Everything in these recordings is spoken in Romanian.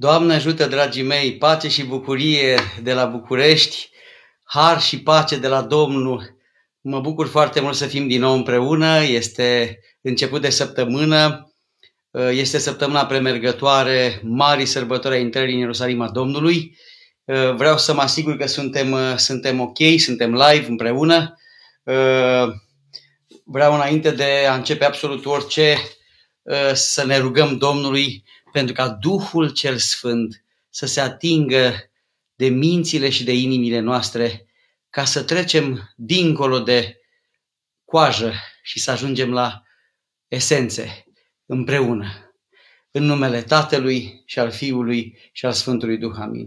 Doamne ajută, dragii mei, pace și bucurie de la București, har și pace de la Domnul. Mă bucur foarte mult să fim din nou împreună, este început de săptămână, este săptămâna premergătoare, mari sărbători a intrării în Ierusalima Domnului. Vreau să mă asigur că suntem, suntem ok, suntem live împreună. Vreau înainte de a începe absolut orice să ne rugăm Domnului pentru ca Duhul cel Sfânt să se atingă de mințile și de inimile noastre, ca să trecem dincolo de coajă și să ajungem la esențe împreună. În numele Tatălui și al Fiului și al Sfântului Duh. Amin.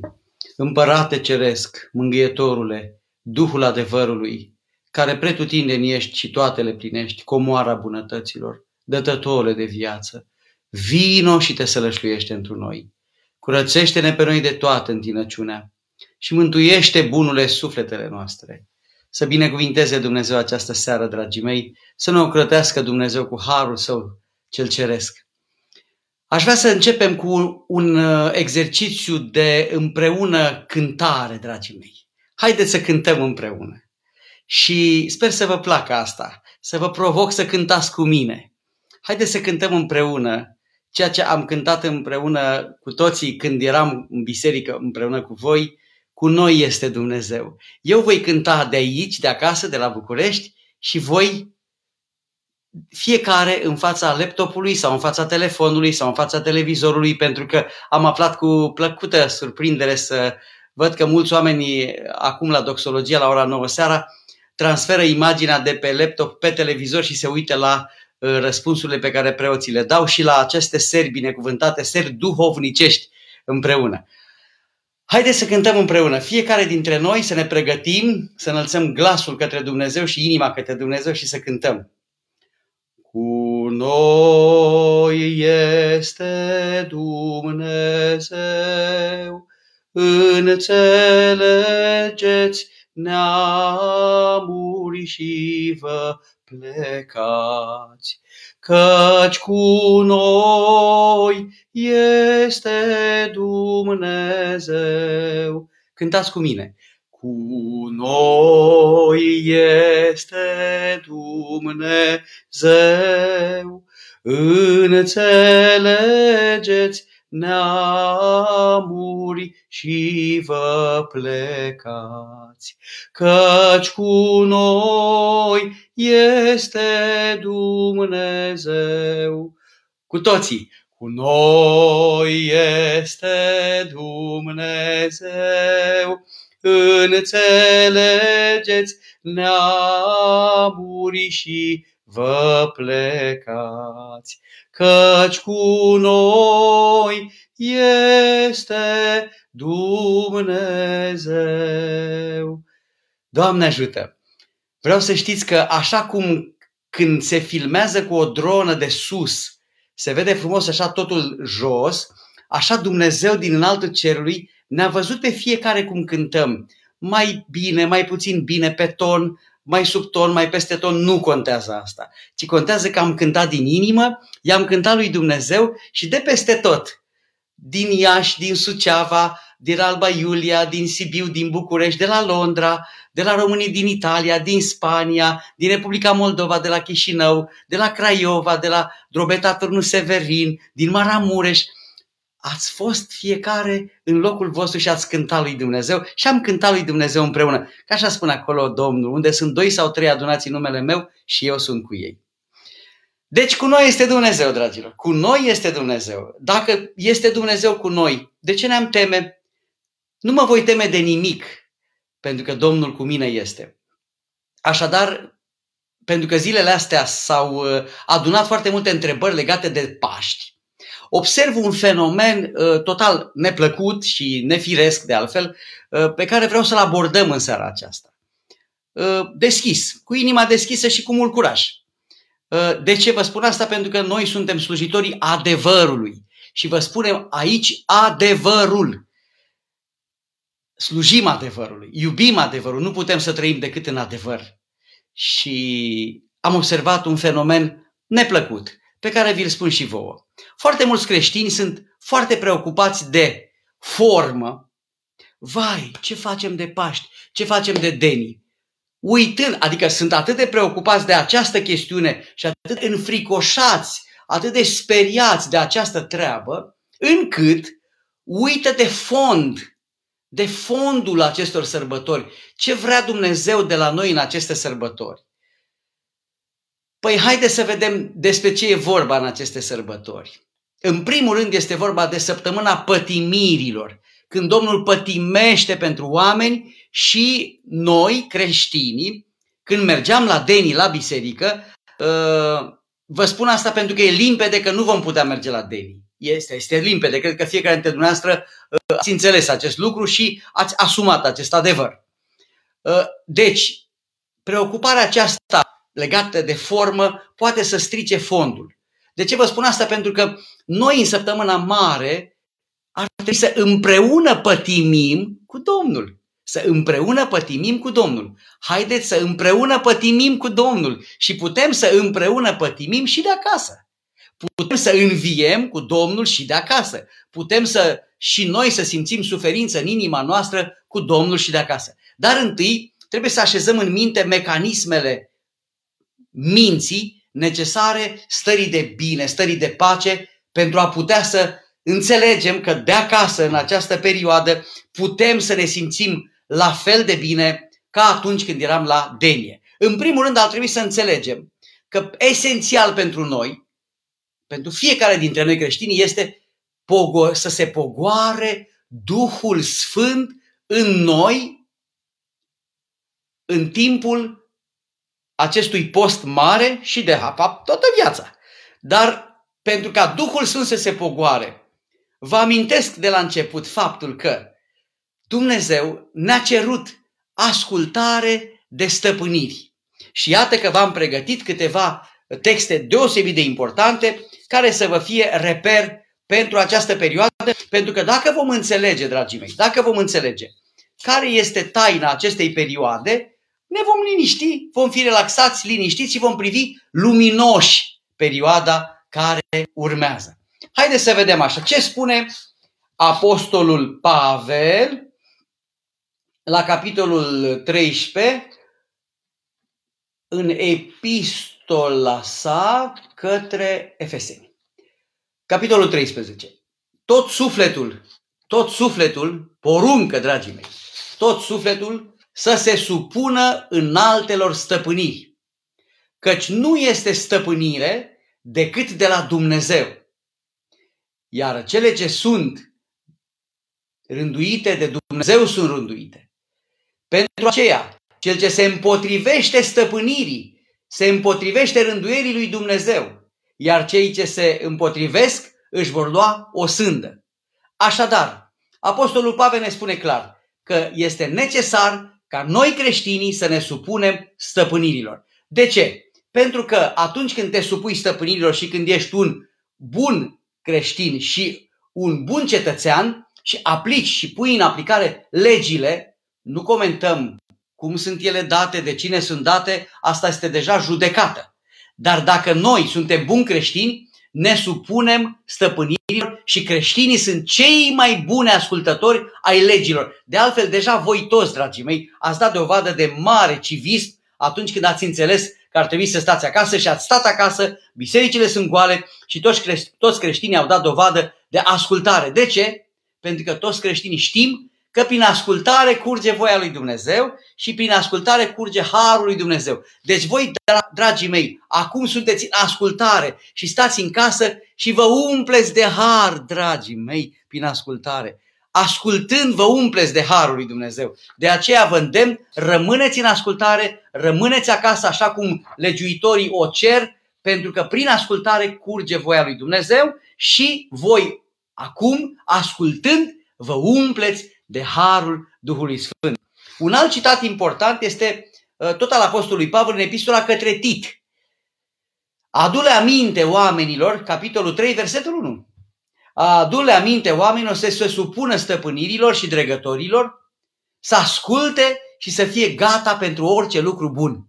Împărate Ceresc, Mângâietorule, Duhul adevărului, care pretutindeni ești și toate le plinești, comoara bunătăților, dătătorule de viață, Vino și te sălășluiește într noi. Curățește-ne pe noi de toată întinăciunea și mântuiește bunule sufletele noastre. Să binecuvinteze Dumnezeu această seară, dragii mei, să ne ocrătească Dumnezeu cu harul său cel ceresc. Aș vrea să începem cu un uh, exercițiu de împreună cântare, dragii mei. Haideți să cântăm împreună. Și sper să vă placă asta, să vă provoc să cântați cu mine. Haideți să cântăm împreună ceea ce am cântat împreună cu toții când eram în biserică împreună cu voi, cu noi este Dumnezeu. Eu voi cânta de aici, de acasă, de la București și voi fiecare în fața laptopului sau în fața telefonului sau în fața televizorului, pentru că am aflat cu plăcută surprindere să văd că mulți oameni acum la doxologia la ora 9 seara transferă imaginea de pe laptop pe televizor și se uită la Uh, răspunsurile pe care preoții le dau și la aceste seri binecuvântate, seri duhovnicești împreună. Haideți să cântăm împreună, fiecare dintre noi să ne pregătim, să înălțăm glasul către Dumnezeu și inima către Dumnezeu și să cântăm. Cu noi este Dumnezeu, înțelegeți neamuri și vă plecați, căci cu noi este Dumnezeu. Cântați cu mine. Cu noi este Dumnezeu, înțelegeți neamuri și vă plecați, căci cu noi este Dumnezeu. Cu toții, cu noi este Dumnezeu, înțelegeți neamuri și vă plecați căci cu noi este Dumnezeu. Doamne ajută! Vreau să știți că așa cum când se filmează cu o dronă de sus, se vede frumos așa totul jos, așa Dumnezeu din înaltul cerului ne-a văzut pe fiecare cum cântăm. Mai bine, mai puțin bine, pe ton, mai sub ton, mai peste ton, nu contează asta. Ci contează că am cântat din inimă, i-am cântat lui Dumnezeu și de peste tot, din Iași, din Suceava, din Alba Iulia, din Sibiu, din București, de la Londra, de la românii din Italia, din Spania, din Republica Moldova, de la Chișinău, de la Craiova, de la Drobeta Turnu Severin, din Maramureș, ați fost fiecare în locul vostru și ați cântat lui Dumnezeu și am cântat lui Dumnezeu împreună. Ca așa spune acolo Domnul, unde sunt doi sau trei adunați în numele meu și eu sunt cu ei. Deci cu noi este Dumnezeu, dragilor. Cu noi este Dumnezeu. Dacă este Dumnezeu cu noi, de ce ne-am teme? Nu mă voi teme de nimic, pentru că Domnul cu mine este. Așadar, pentru că zilele astea s-au uh, adunat foarte multe întrebări legate de Paști, observ un fenomen uh, total neplăcut și nefiresc de altfel, uh, pe care vreau să-l abordăm în seara aceasta. Uh, deschis, cu inima deschisă și cu mult curaj. Uh, de ce vă spun asta? Pentru că noi suntem slujitorii adevărului și vă spunem aici adevărul. Slujim adevărului, iubim adevărul, nu putem să trăim decât în adevăr. Și am observat un fenomen neplăcut pe care vi-l spun și vouă. Foarte mulți creștini sunt foarte preocupați de formă. Vai, ce facem de Paști? Ce facem de Deni? Uitând, adică sunt atât de preocupați de această chestiune și atât înfricoșați, atât de speriați de această treabă, încât uită de fond, de fondul acestor sărbători. Ce vrea Dumnezeu de la noi în aceste sărbători? Păi haide să vedem despre ce e vorba în aceste sărbători. În primul rând este vorba de săptămâna pătimirilor, când Domnul pătimește pentru oameni și noi, creștinii, când mergeam la Deni, la biserică, uh, vă spun asta pentru că e limpede că nu vom putea merge la Deni. Este, este limpede. Cred că fiecare dintre dumneavoastră uh, ați înțeles acest lucru și ați asumat acest adevăr. Uh, deci, preocuparea aceasta legată de formă poate să strice fondul. De ce vă spun asta? Pentru că noi în săptămâna mare ar trebui să împreună pătimim cu Domnul. Să împreună pătimim cu Domnul. Haideți să împreună pătimim cu Domnul și putem să împreună pătimim și de acasă. Putem să înviem cu Domnul și de acasă. Putem să și noi să simțim suferință în inima noastră cu Domnul și de acasă. Dar întâi trebuie să așezăm în minte mecanismele minții necesare stării de bine, stării de pace, pentru a putea să înțelegem că de acasă, în această perioadă, putem să ne simțim la fel de bine ca atunci când eram la denie. În primul rând, ar trebui să înțelegem că esențial pentru noi, pentru fiecare dintre noi creștini, este să se pogoare Duhul Sfânt în noi în timpul acestui post mare și de fapt toată viața. Dar pentru ca Duhul Sfânt să se pogoare, vă amintesc de la început faptul că Dumnezeu ne-a cerut ascultare de stăpâniri. Și iată că v-am pregătit câteva texte deosebit de importante care să vă fie reper pentru această perioadă, pentru că dacă vom înțelege, dragii mei, dacă vom înțelege care este taina acestei perioade, ne vom liniști, vom fi relaxați, liniștiți și vom privi luminoși perioada care urmează. Haideți să vedem așa. Ce spune Apostolul Pavel la capitolul 13 în epistola sa către Efeseni. Capitolul 13. Tot sufletul, tot sufletul, poruncă, dragii mei, tot sufletul să se supună în altelor stăpâniri. Căci nu este stăpânire decât de la Dumnezeu. Iar cele ce sunt rânduite de Dumnezeu sunt rânduite. Pentru aceea, cel ce se împotrivește stăpânirii, se împotrivește rânduierii lui Dumnezeu, iar cei ce se împotrivesc își vor lua o sândă. Așadar, Apostolul Pavel ne spune clar că este necesar ca noi creștinii să ne supunem stăpânirilor. De ce? Pentru că atunci când te supui stăpânirilor și când ești un bun creștin și un bun cetățean și aplici și pui în aplicare legile, nu comentăm cum sunt ele date, de cine sunt date, asta este deja judecată. Dar dacă noi suntem buni creștini, ne supunem stăpânirilor și creștinii sunt cei mai buni ascultători ai legilor. De altfel, deja voi toți, dragii mei, ați dat dovadă de mare civism atunci când ați înțeles că ar trebui să stați acasă și ați stat acasă, bisericile sunt goale și toți, creș- toți creștinii au dat dovadă de ascultare. De ce? Pentru că toți creștinii știm că prin ascultare curge voia lui Dumnezeu și prin ascultare curge harul lui Dumnezeu. Deci voi, dragii mei, acum sunteți în ascultare și stați în casă și vă umpleți de har, dragii mei, prin ascultare. Ascultând vă umpleți de harul lui Dumnezeu. De aceea vă îndemn, rămâneți în ascultare, rămâneți acasă așa cum legiuitorii o cer, pentru că prin ascultare curge voia lui Dumnezeu și voi acum, ascultând, vă umpleți de harul Duhului Sfânt. Un alt citat important este uh, tot al Apostolului Pavel în epistola către Tit. Adu-le aminte oamenilor, capitolul 3, versetul 1. Adu-le aminte oamenilor să se supună stăpânirilor și dregătorilor, să asculte și să fie gata pentru orice lucru bun.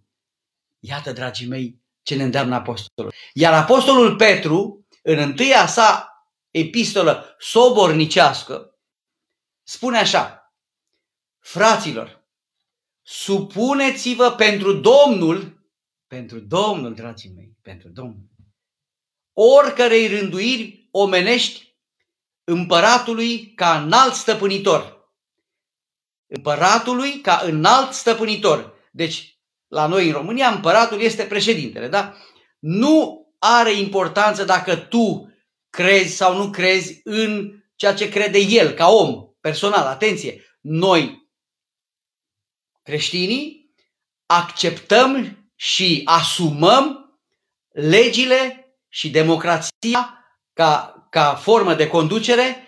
Iată, dragii mei, ce ne îndeamnă apostolul. Iar apostolul Petru, în întâia sa epistolă sobornicească, spune așa, fraților, supuneți-vă pentru Domnul, pentru Domnul, dragii mei, pentru Domnul, oricărei rânduiri omenești împăratului ca înalt stăpânitor. Împăratului ca înalt stăpânitor. Deci, la noi în România, împăratul este președintele, da? Nu are importanță dacă tu crezi sau nu crezi în ceea ce crede el ca om personal. Atenție! Noi, creștinii, acceptăm și asumăm legile și democrația ca, ca formă de conducere,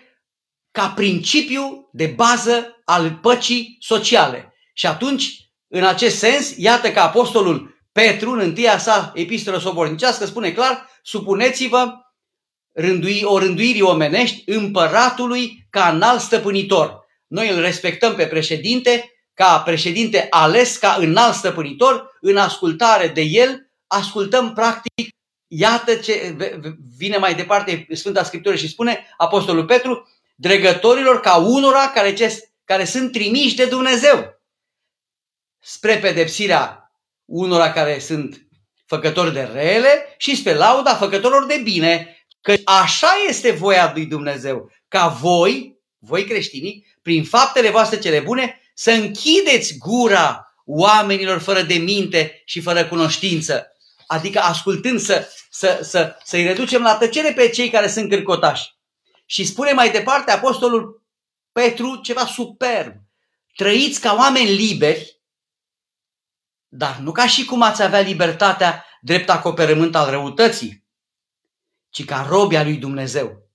ca principiu de bază al păcii sociale. Și atunci, în acest sens, iată că apostolul Petru, în întâia sa epistolă sobornicească, spune clar, supuneți-vă rândui, o rânduirii omenești împăratului ca înalt stăpânitor. Noi îl respectăm pe președinte ca președinte ales, ca înalt stăpânitor, în ascultare de el, ascultăm practic, iată ce vine mai departe Sfânta Scriptură și spune Apostolul Petru, dregătorilor ca unora care, ce, care sunt trimiși de Dumnezeu spre pedepsirea unora care sunt făcători de rele și spre lauda făcătorilor de bine, Că așa este voia lui Dumnezeu, ca voi, voi creștinii, prin faptele voastre cele bune, să închideți gura oamenilor fără de minte și fără cunoștință. Adică ascultând să, să, să, să-i reducem la tăcere pe cei care sunt cârcotași. Și spune mai departe Apostolul Petru ceva superb. Trăiți ca oameni liberi, dar nu ca și cum ați avea libertatea drept acoperământ al răutății, ci ca robi al lui Dumnezeu.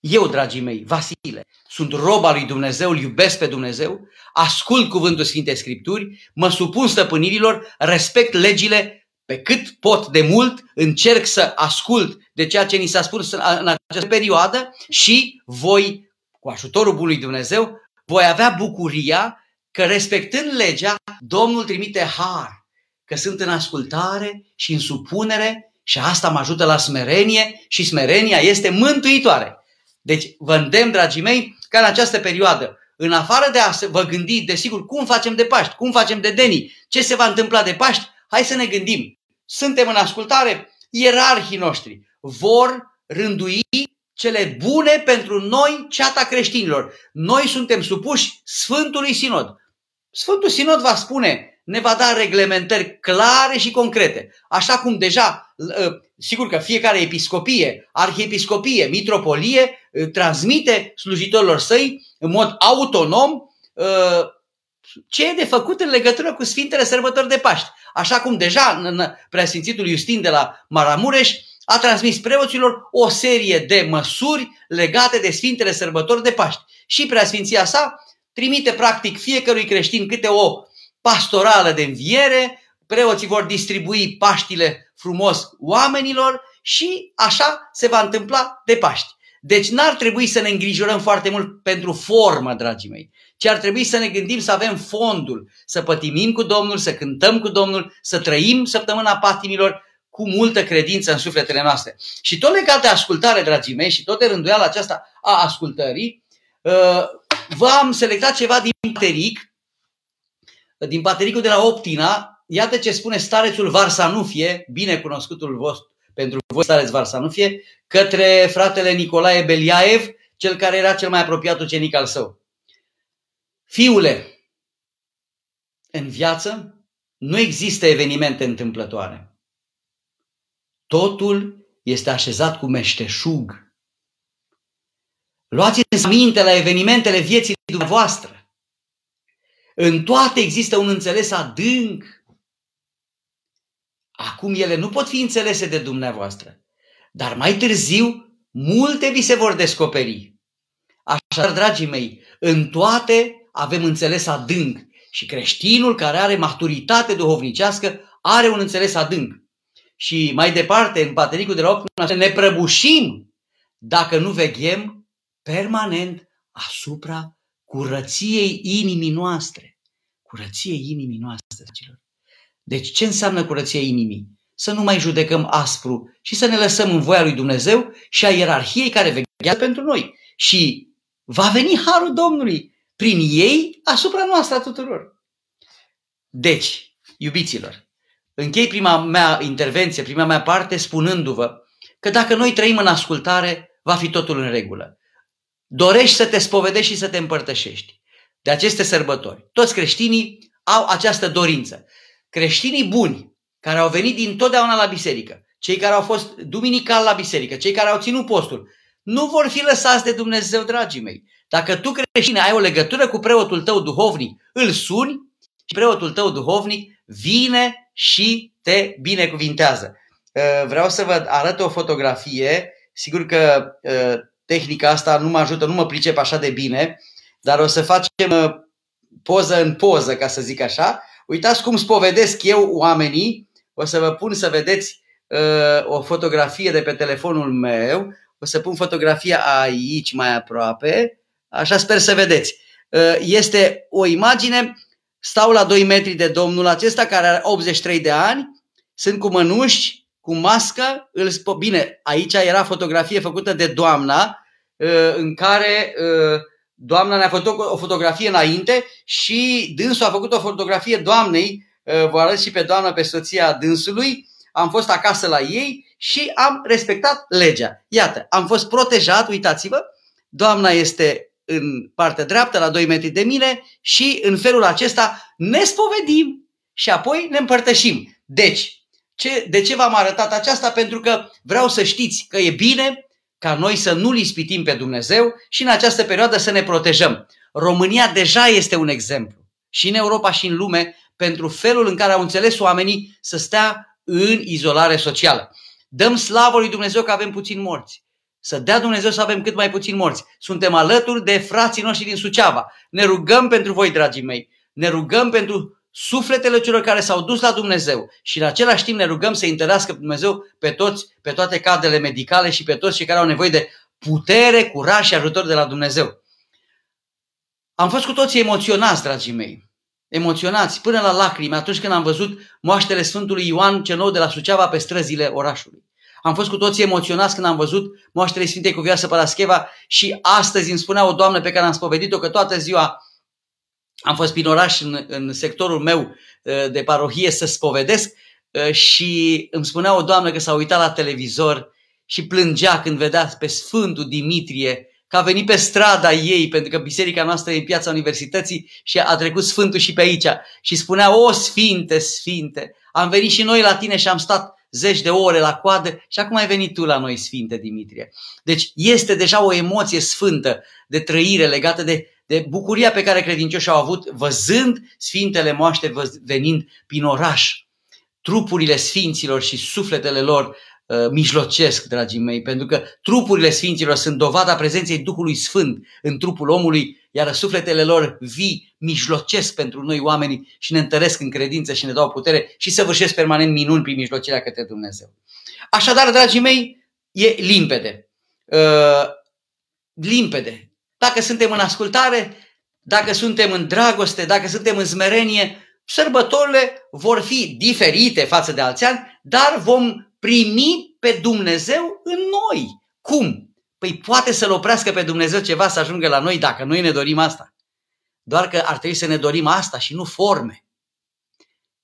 Eu, dragii mei, Vasile, sunt rob al lui Dumnezeu, îl iubesc pe Dumnezeu, ascult cuvântul Sfintei Scripturi, mă supun stăpânirilor, respect legile pe cât pot de mult, încerc să ascult de ceea ce ni s-a spus în această perioadă și voi, cu ajutorul Bunului Dumnezeu, voi avea bucuria că respectând legea, Domnul trimite har, că sunt în ascultare și în supunere și asta mă ajută la smerenie și smerenia este mântuitoare. Deci vă îndemn, dragii mei, ca în această perioadă, în afară de a vă gândi, desigur, cum facem de Paști, cum facem de Deni, ce se va întâmpla de Paști, hai să ne gândim. Suntem în ascultare, ierarhii noștri vor rândui cele bune pentru noi, ceata creștinilor. Noi suntem supuși Sfântului Sinod. Sfântul Sinod va spune ne va da reglementări clare și concrete. Așa cum deja, ă, sigur că fiecare episcopie, arhiepiscopie, mitropolie ă, transmite slujitorilor săi în mod autonom ă, ce e de făcut în legătură cu Sfintele Sărbători de Paști. Așa cum deja în preasfințitul Justin de la Maramureș a transmis preoților o serie de măsuri legate de Sfintele Sărbători de Paști. Și preasfinția sa trimite practic fiecărui creștin câte o pastorală de înviere, preoții vor distribui Paștile frumos oamenilor și așa se va întâmpla de Paști. Deci n-ar trebui să ne îngrijorăm foarte mult pentru formă, dragii mei, ci ar trebui să ne gândim să avem fondul, să pătimim cu Domnul, să cântăm cu Domnul, să trăim săptămâna patimilor cu multă credință în sufletele noastre. Și tot legat de ascultare, dragii mei, și tot de rânduiala aceasta a ascultării, uh, v-am selectat ceva din Teric, din Patericul de la Optina, iată ce spune starețul Varsanufie, bine cunoscutul vostru pentru voi stareț Varsanufie, către fratele Nicolae Beliaev, cel care era cel mai apropiat ucenic al său. Fiule, în viață nu există evenimente întâmplătoare. Totul este așezat cu meșteșug. Luați-ți minte la evenimentele vieții dumneavoastră. În toate există un înțeles adânc. Acum ele nu pot fi înțelese de dumneavoastră, dar mai târziu multe vi se vor descoperi. Așa, dragii mei, în toate avem înțeles adânc și creștinul care are maturitate duhovnicească are un înțeles adânc. Și mai departe, în Patericul de la 8, ne prăbușim dacă nu veghem permanent asupra curăției inimii noastre. Curăției inimii noastre, dragilor. Deci ce înseamnă curăția inimii? să nu mai judecăm aspru și să ne lăsăm în voia lui Dumnezeu și a ierarhiei care veghează pentru noi. Și va veni harul Domnului prin ei asupra noastră a tuturor. Deci, iubiților, închei prima mea intervenție, prima mea parte spunându-vă că dacă noi trăim în ascultare, va fi totul în regulă. Dorești să te spovedești și să te împărtășești de aceste sărbători. Toți creștinii au această dorință. Creștinii buni, care au venit din totdeauna la biserică, cei care au fost duminical la biserică, cei care au ținut postul, nu vor fi lăsați de Dumnezeu, dragii mei. Dacă tu creștine ai o legătură cu preotul tău duhovnic, îl suni și preotul tău duhovnic vine și te binecuvintează. Uh, vreau să vă arăt o fotografie. Sigur că uh, tehnica asta nu mă ajută, nu mă pricep așa de bine, dar o să facem uh, poză în poză, ca să zic așa. Uitați cum spovedesc eu oamenii. O să vă pun să vedeți o fotografie de pe telefonul meu. O să pun fotografia aici mai aproape. Așa sper să vedeți. Este o imagine, stau la 2 metri de domnul acesta care are 83 de ani, sunt cu mănuși, cu mască, îl spo- bine, aici era fotografie făcută de doamna, uh, în care uh, doamna ne-a făcut o fotografie înainte și dânsul a făcut o fotografie doamnei, uh, vă arăt și pe doamna, pe soția dânsului, am fost acasă la ei și am respectat legea. Iată, am fost protejat, uitați-vă, doamna este în partea dreaptă, la 2 metri de mine și în felul acesta ne spovedim și apoi ne împărtășim. Deci, ce, de ce v-am arătat aceasta? Pentru că vreau să știți că e bine ca noi să nu-L ispitim pe Dumnezeu și în această perioadă să ne protejăm. România deja este un exemplu și în Europa și în lume pentru felul în care au înțeles oamenii să stea în izolare socială. Dăm slavă lui Dumnezeu că avem puțini morți. Să dea Dumnezeu să avem cât mai puțini morți. Suntem alături de frații noștri din Suceava. Ne rugăm pentru voi, dragii mei. Ne rugăm pentru sufletele celor care s-au dus la Dumnezeu și în același timp ne rugăm să întărească Dumnezeu pe toți, pe toate cadrele medicale și pe toți cei care au nevoie de putere, curaj și ajutor de la Dumnezeu. Am fost cu toții emoționați, dragii mei. Emoționați până la lacrimi atunci când am văzut moaștele Sfântului Ioan cel nou de la Suceava pe străzile orașului. Am fost cu toții emoționați când am văzut moaștele Sfintei Cuvioasă Parascheva și astăzi îmi spunea o doamnă pe care am spovedit-o că toată ziua am fost prin oraș în, în sectorul meu uh, de parohie să spovedesc uh, și îmi spunea o doamnă că s-a uitat la televizor și plângea când vedea pe Sfântul Dimitrie că a venit pe strada ei, pentru că biserica noastră e în piața universității și a trecut Sfântul și pe aici. Și spunea, o Sfinte, Sfinte, am venit și noi la tine și am stat zeci de ore la coadă și acum ai venit tu la noi, Sfinte Dimitrie. Deci este deja o emoție sfântă de trăire legată de de bucuria pe care credincioșii au avut văzând Sfintele Moaște venind prin oraș. Trupurile Sfinților și sufletele lor uh, mijlocesc, dragii mei, pentru că trupurile Sfinților sunt dovada prezenței Duhului Sfânt în trupul omului, iar sufletele lor vii mijlocesc pentru noi oamenii și ne întăresc în credință și ne dau putere și săvârșesc permanent minuni prin mijlocirea către Dumnezeu. Așadar, dragii mei, e limpede. Uh, limpede. Dacă suntem în ascultare, dacă suntem în dragoste, dacă suntem în smerenie, sărbătorile vor fi diferite față de alți ani, dar vom primi pe Dumnezeu în noi. Cum? Păi poate să-L oprească pe Dumnezeu ceva să ajungă la noi dacă noi ne dorim asta. Doar că ar trebui să ne dorim asta și nu forme.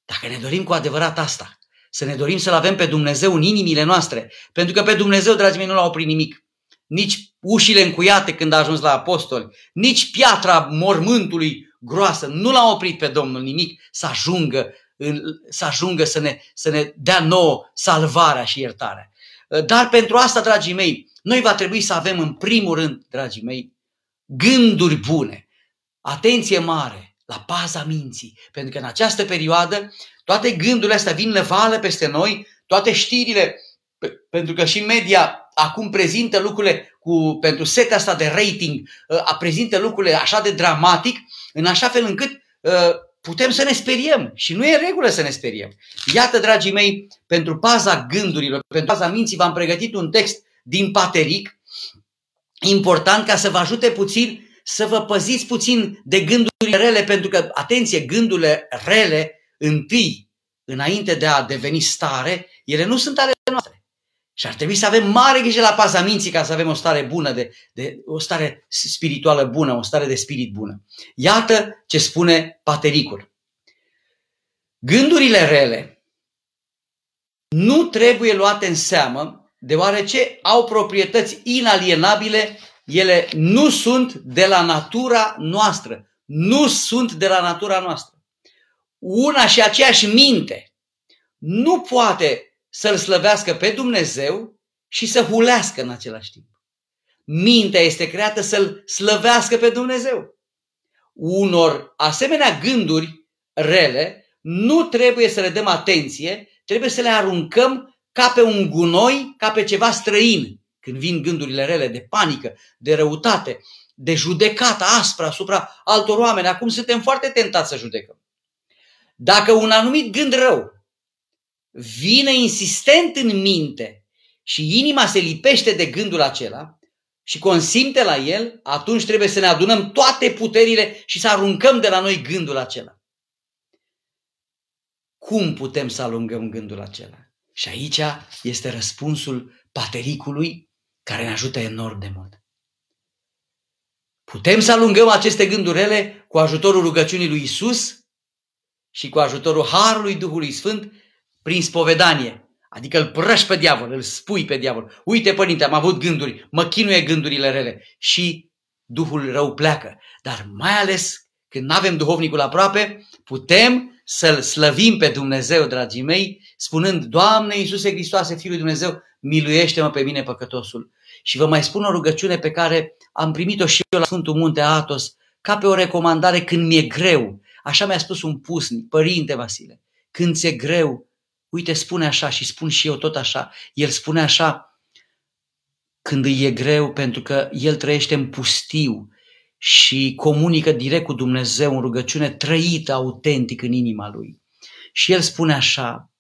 Dacă ne dorim cu adevărat asta, să ne dorim să-L avem pe Dumnezeu în inimile noastre, pentru că pe Dumnezeu, dragii mei, nu l-a oprit nimic nici ușile încuiate când a ajuns la apostoli, nici piatra mormântului groasă, nu l-a oprit pe Domnul nimic. Să ajungă, să ajungă să ne, să ne dea nouă salvarea și iertarea. Dar pentru asta, dragii mei, noi va trebui să avem în primul rând, dragii mei, gânduri bune, atenție mare la paza minții, pentru că în această perioadă toate gândurile astea vin lăvală peste noi, toate știrile, pentru că și media acum prezintă lucrurile cu, pentru setea asta de rating, uh, a prezintă lucrurile așa de dramatic, în așa fel încât uh, putem să ne speriem și nu e regulă să ne speriem. Iată, dragii mei, pentru paza gândurilor, pentru paza minții, v-am pregătit un text din Pateric, important ca să vă ajute puțin să vă păziți puțin de gândurile rele, pentru că, atenție, gândurile rele întâi înainte de a deveni stare, ele nu sunt ale noastre. Și ar trebui să avem mare grijă la paza minții ca să avem o stare bună, de, de, o stare spirituală bună, o stare de spirit bună. Iată ce spune Patericul. Gândurile rele nu trebuie luate în seamă, deoarece au proprietăți inalienabile, ele nu sunt de la natura noastră. Nu sunt de la natura noastră. Una și aceeași minte nu poate să-L slăvească pe Dumnezeu și să hulească în același timp. Mintea este creată să-L slăvească pe Dumnezeu. Unor asemenea gânduri rele nu trebuie să le dăm atenție, trebuie să le aruncăm ca pe un gunoi, ca pe ceva străin. Când vin gândurile rele de panică, de răutate, de judecată aspră asupra altor oameni. Acum suntem foarte tentați să judecăm. Dacă un anumit gând rău vine insistent în minte și inima se lipește de gândul acela și consimte la el, atunci trebuie să ne adunăm toate puterile și să aruncăm de la noi gândul acela. Cum putem să alungăm gândul acela? Și aici este răspunsul patericului care ne ajută enorm de mult. Putem să alungăm aceste gândurele cu ajutorul rugăciunii lui Isus și cu ajutorul Harului Duhului Sfânt prin spovedanie. Adică îl prăși pe diavol, îl spui pe diavol. Uite, părinte, am avut gânduri, mă chinuie gândurile rele. Și Duhul rău pleacă. Dar mai ales când nu avem duhovnicul aproape, putem să-L slăvim pe Dumnezeu, dragii mei, spunând, Doamne Iisuse Hristoase, Fiul lui Dumnezeu, miluiește-mă pe mine păcătosul. Și vă mai spun o rugăciune pe care am primit-o și eu la Sfântul Munte Atos, ca pe o recomandare când mi-e greu. Așa mi-a spus un pusnic, Părinte Vasile, când ți-e greu, uite, spune așa și spun și eu tot așa. El spune așa când îi e greu pentru că el trăiește în pustiu și comunică direct cu Dumnezeu în rugăciune trăită, autentic în inima lui. Și el spune așa,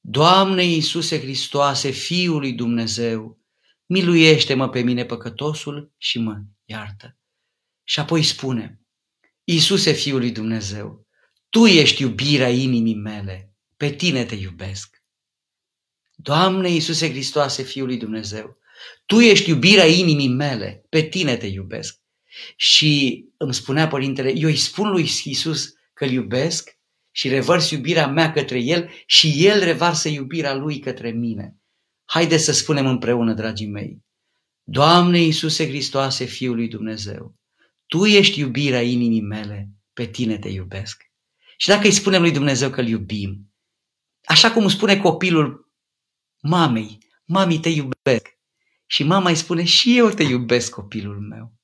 Doamne Iisuse Hristoase, Fiul lui Dumnezeu, miluiește-mă pe mine păcătosul și mă iartă. Și apoi spune, Iisuse Fiul lui Dumnezeu, Tu ești iubirea inimii mele, pe Tine te iubesc. Doamne Iisuse Hristoase, Fiul lui Dumnezeu, Tu ești iubirea inimii mele, pe Tine te iubesc. Și îmi spunea părintele, eu îi spun lui Iisus că îl iubesc și revărs iubirea mea către el și el revarsă iubirea lui către mine. Haideți să spunem împreună, dragii mei, Doamne Iisuse Hristoase, Fiul lui Dumnezeu, Tu ești iubirea inimii mele, pe Tine te iubesc. Și dacă îi spunem lui Dumnezeu că îl iubim, așa cum spune copilul mamei, mami te iubesc, și mama îi spune și eu te iubesc copilul meu.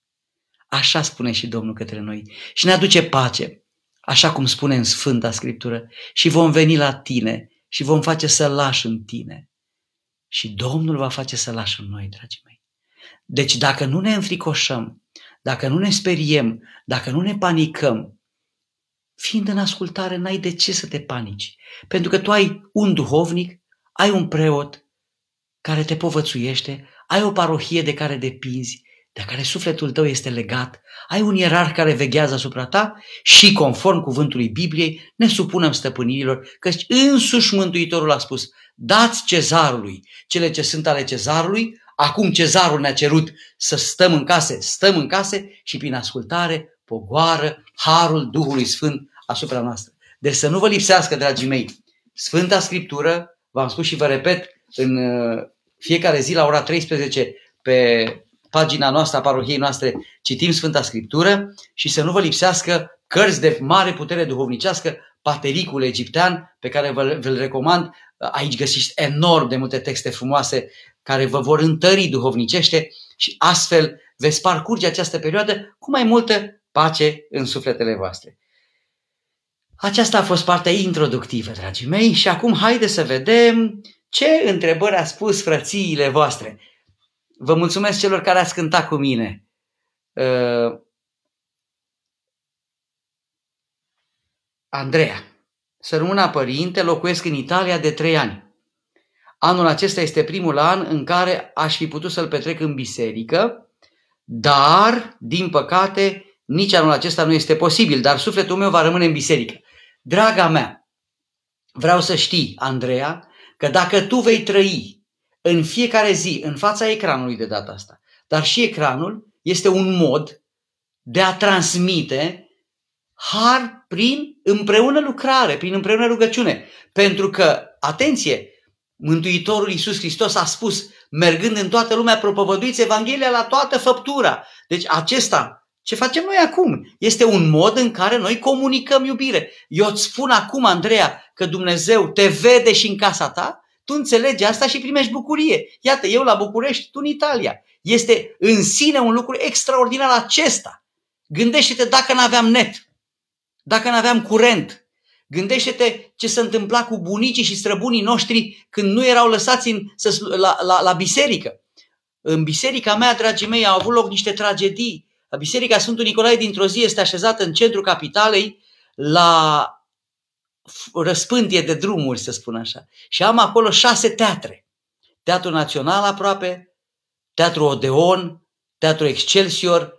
Așa spune și Domnul către noi și ne aduce pace, așa cum spune în Sfânta Scriptură, și vom veni la tine și vom face să lași în tine. Și Domnul va face să lași în noi, dragii mei. Deci dacă nu ne înfricoșăm, dacă nu ne speriem, dacă nu ne panicăm, fiind în ascultare, n-ai de ce să te panici. Pentru că tu ai un duhovnic, ai un preot care te povățuiește, ai o parohie de care depinzi, de care sufletul tău este legat, ai un ierarh care veghează asupra ta și, conform cuvântului Bibliei, ne supunem stăpânirilor, căci însuși Mântuitorul a spus, dați cezarului cele ce sunt ale cezarului, acum cezarul ne-a cerut să stăm în case, stăm în case și prin ascultare pogoară harul Duhului Sfânt asupra noastră. Deci să nu vă lipsească, dragii mei, Sfânta Scriptură, v-am spus și vă repet, în uh, fiecare zi la ora 13 pe pagina noastră a parohiei noastre citim Sfânta Scriptură și să nu vă lipsească cărți de mare putere duhovnicească, Patericul egiptean, pe care vă, vă recomand. Aici găsiți enorm de multe texte frumoase care vă vor întări duhovnicește și astfel veți parcurge această perioadă cu mai multă pace în sufletele voastre. Aceasta a fost partea introductivă, dragii mei, și acum haide să vedem ce întrebări a spus frățiile voastre. Vă mulțumesc celor care ați cântat cu mine. Uh, Andreea, să rămână părinte, locuiesc în Italia de trei ani. Anul acesta este primul an în care aș fi putut să-l petrec în biserică, dar, din păcate, nici anul acesta nu este posibil, dar sufletul meu va rămâne în biserică. Draga mea, vreau să știi, Andreea, că dacă tu vei trăi în fiecare zi, în fața ecranului de data asta, dar și ecranul este un mod de a transmite har prin împreună lucrare, prin împreună rugăciune. Pentru că, atenție, Mântuitorul Iisus Hristos a spus, mergând în toată lumea, propovăduiți Evanghelia la toată făptura. Deci acesta, ce facem noi acum, este un mod în care noi comunicăm iubire. Eu îți spun acum, Andreea, că Dumnezeu te vede și în casa ta, tu înțelegi asta și primești bucurie. Iată, eu la București, tu în Italia. Este în sine un lucru extraordinar acesta. Gândește-te dacă nu aveam net, dacă nu aveam curent, Gândește-te ce se întâmpla cu bunicii și străbunii noștri când nu erau lăsați în, să, la, la, la biserică. În biserica mea, dragii mei, au avut loc niște tragedii. La biserica Sfântul Nicolae dintr-o zi este așezată în centrul capitalei la răspântie de drumuri, să spun așa. Și am acolo șase teatre. Teatrul Național aproape, Teatrul Odeon, Teatrul Excelsior,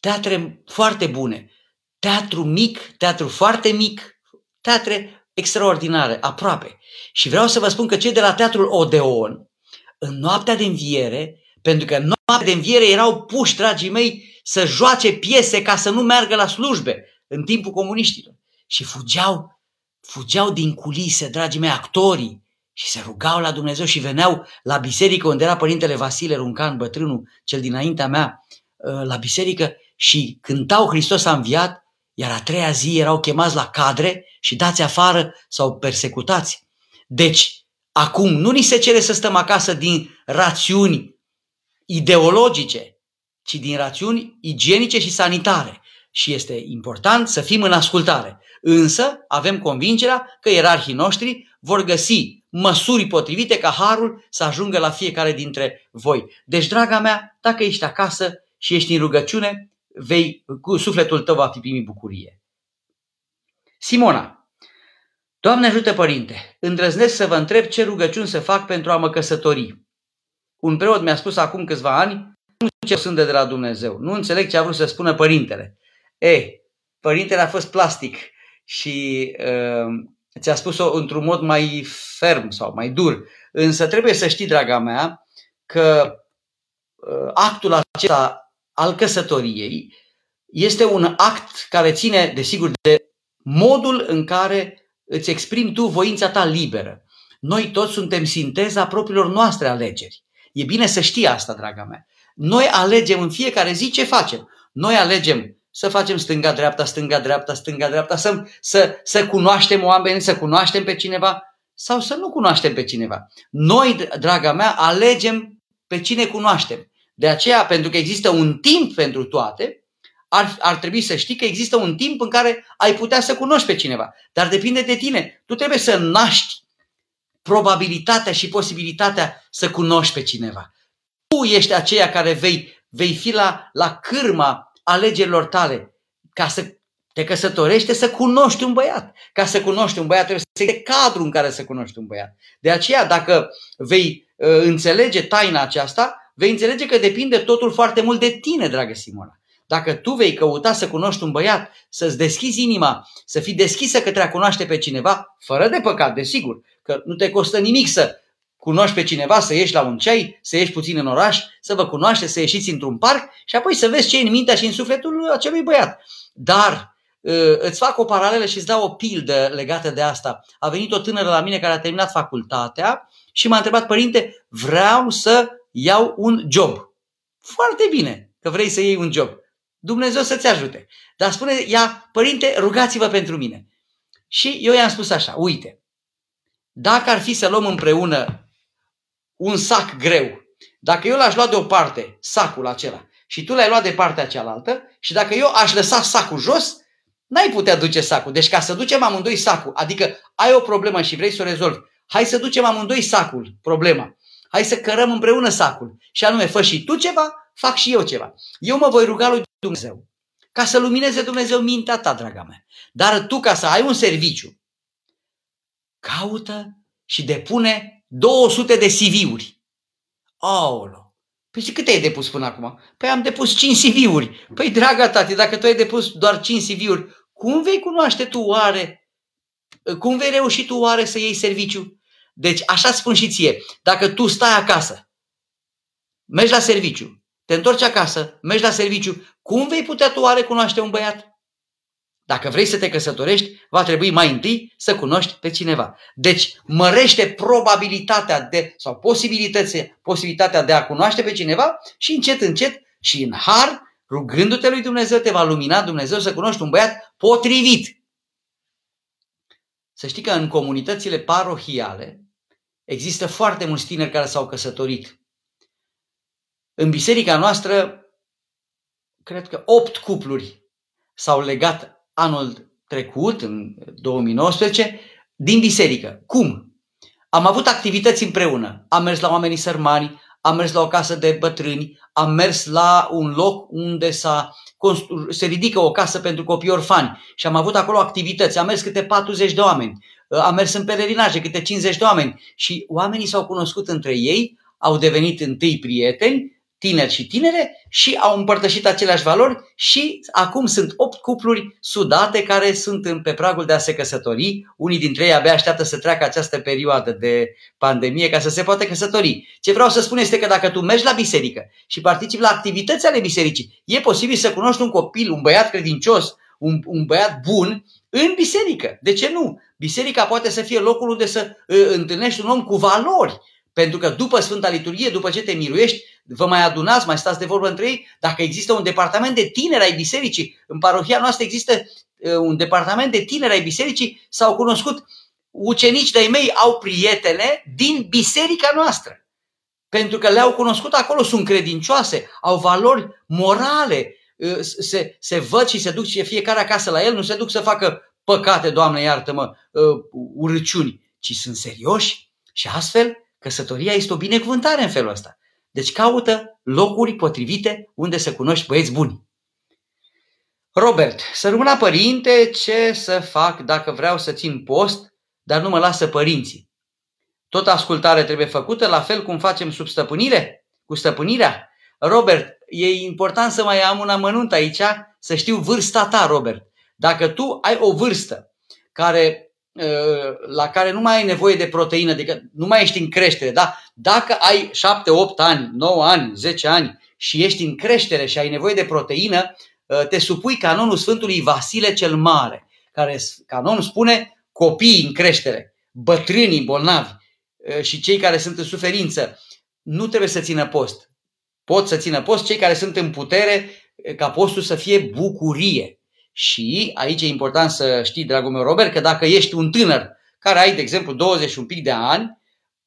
teatre foarte bune. Teatru mic, teatru foarte mic, teatre extraordinare, aproape. Și vreau să vă spun că cei de la Teatrul Odeon, în noaptea de înviere, pentru că în noaptea de înviere erau puși, dragii mei, să joace piese ca să nu meargă la slujbe în timpul comuniștilor. Și fugeau, fugeau din culise, dragii mei, actorii, și se rugau la Dumnezeu și veneau la biserică unde era Părintele Vasile Runcan, bătrânul, cel dinaintea mea, ă, la biserică și cântau Hristos a înviat, iar a treia zi erau chemați la cadre și dați afară sau persecutați. Deci, acum nu ni se cere să stăm acasă din rațiuni ideologice, ci din rațiuni igienice și sanitare. Și este important să fim în ascultare. Însă avem convingerea că ierarhii noștri vor găsi măsuri potrivite ca harul să ajungă la fiecare dintre voi. Deci, draga mea, dacă ești acasă și ești în rugăciune, vei, cu sufletul tău va fi primit bucurie. Simona, Doamne ajută, Părinte, îndrăznesc să vă întreb ce rugăciuni să fac pentru a mă căsători. Un preot mi-a spus acum câțiva ani, nu ce sunt de la Dumnezeu, nu înțeleg ce a vrut să spună Părintele. E, Părintele a fost plastic și uh, ți-a spus-o într-un mod mai ferm sau mai dur. Însă trebuie să știi, draga mea, că uh, actul acesta al căsătoriei este un act care ține, desigur, de modul în care îți exprimi tu voința ta liberă. Noi toți suntem sinteza propriilor noastre alegeri. E bine să știi asta, draga mea. Noi alegem în fiecare zi ce facem. Noi alegem să facem stânga-dreapta, stânga-dreapta, stânga-dreapta, să, să, să cunoaștem oameni, să cunoaștem pe cineva sau să nu cunoaștem pe cineva. Noi, draga mea, alegem pe cine cunoaștem. De aceea, pentru că există un timp pentru toate, ar, ar trebui să știi că există un timp în care ai putea să cunoști pe cineva. Dar depinde de tine. Tu trebuie să naști probabilitatea și posibilitatea să cunoști pe cineva. Tu ești aceea care vei, vei fi la, la cârma alegerilor tale ca să te căsătorește să cunoști un băiat. Ca să cunoști un băiat trebuie să fie cadru în care să cunoști un băiat. De aceea, dacă vei uh, înțelege taina aceasta, vei înțelege că depinde totul foarte mult de tine, dragă Simona. Dacă tu vei căuta să cunoști un băiat, să-ți deschizi inima, să fii deschisă către a cunoaște pe cineva, fără de păcat, desigur, că nu te costă nimic să cunoști pe cineva, să ieși la un ceai, să ieși puțin în oraș, să vă cunoaște, să ieșiți într-un parc și apoi să vezi ce e în mintea și în sufletul acelui băiat. Dar ă, îți fac o paralelă și îți dau o pildă legată de asta. A venit o tânără la mine care a terminat facultatea și m-a întrebat, părinte, vreau să iau un job. Foarte bine că vrei să iei un job. Dumnezeu să-ți ajute. Dar spune ea, părinte, rugați-vă pentru mine. Și eu i-am spus așa, uite, dacă ar fi să luăm împreună un sac greu, dacă eu l-aș lua deoparte, sacul acela, și tu l-ai luat de partea cealaltă, și dacă eu aș lăsa sacul jos, n-ai putea duce sacul. Deci ca să ducem amândoi sacul, adică ai o problemă și vrei să o rezolvi, hai să ducem amândoi sacul, problema. Hai să cărăm împreună sacul. Și anume, fă și tu ceva, fac și eu ceva. Eu mă voi ruga lui Dumnezeu ca să lumineze Dumnezeu mintea ta, draga mea. Dar tu, ca să ai un serviciu, caută și depune 200 de CV-uri. Aolo! Păi și câte ai depus până acum? Păi am depus 5 CV-uri. Păi, draga tati, dacă tu ai depus doar 5 CV-uri, cum vei cunoaște tu oare cum vei reuși tu oare să iei serviciu? Deci așa spun și ție, dacă tu stai acasă, mergi la serviciu, te întorci acasă, mergi la serviciu, cum vei putea tu oare cunoaște un băiat? Dacă vrei să te căsătorești, va trebui mai întâi să cunoști pe cineva. Deci mărește probabilitatea de, sau posibilitatea, posibilitatea de a cunoaște pe cineva și încet, încet și în har, rugându-te lui Dumnezeu, te va lumina Dumnezeu să cunoști un băiat potrivit. Să știi că în comunitățile parohiale există foarte mulți tineri care s-au căsătorit. În biserica noastră, cred că opt cupluri s-au legat anul trecut, în 2019, din biserică. Cum? Am avut activități împreună. Am mers la oamenii sărmani, am mers la o casă de bătrâni, am mers la un loc unde s-a constru- se ridică o casă pentru copii orfani și am avut acolo activități. Am mers câte 40 de oameni, am mers în pelerinaje câte 50 de oameni și oamenii s-au cunoscut între ei, au devenit întâi prieteni tineri și tinere și au împărtășit aceleași valori și acum sunt opt cupluri sudate care sunt pe pragul de a se căsători. Unii dintre ei abia așteaptă să treacă această perioadă de pandemie ca să se poată căsători. Ce vreau să spun este că dacă tu mergi la biserică și participi la activități ale bisericii, e posibil să cunoști un copil, un băiat credincios, un, un băiat bun în biserică. De ce nu? Biserica poate să fie locul unde să uh, întâlnești un om cu valori. Pentru că după Sfânta Liturghie, după ce te miruiești, vă mai adunați, mai stați de vorbă între ei, dacă există un departament de tineri ai bisericii, în parohia noastră există uh, un departament de tineri ai bisericii, s-au cunoscut ucenici de-ai mei, au prietene din biserica noastră. Pentru că le-au cunoscut acolo, sunt credincioase, au valori morale, uh, se, se văd și se duc și fiecare acasă la el, nu se duc să facă păcate, Doamne iartă-mă, uh, urăciuni, ci sunt serioși și astfel căsătoria este o binecuvântare în felul ăsta. Deci caută locuri potrivite unde să cunoști băieți buni. Robert, să rămână părinte, ce să fac dacă vreau să țin post, dar nu mă lasă părinții? Tot ascultare trebuie făcută, la fel cum facem sub stăpânire, cu stăpânirea? Robert, e important să mai am un amănunt aici, să știu vârsta ta, Robert. Dacă tu ai o vârstă care la care nu mai ai nevoie de proteină, adică nu mai ești în creștere, da? Dacă ai 7, 8 ani, 9 ani, 10 ani și ești în creștere și ai nevoie de proteină, te supui canonul Sfântului Vasile cel Mare, care canonul spune copiii în creștere, bătrânii bolnavi și cei care sunt în suferință, nu trebuie să țină post. Pot să țină post cei care sunt în putere ca postul să fie bucurie. Și aici e important să știi, dragul meu Robert, că dacă ești un tânăr care ai, de exemplu, 20 un pic de ani,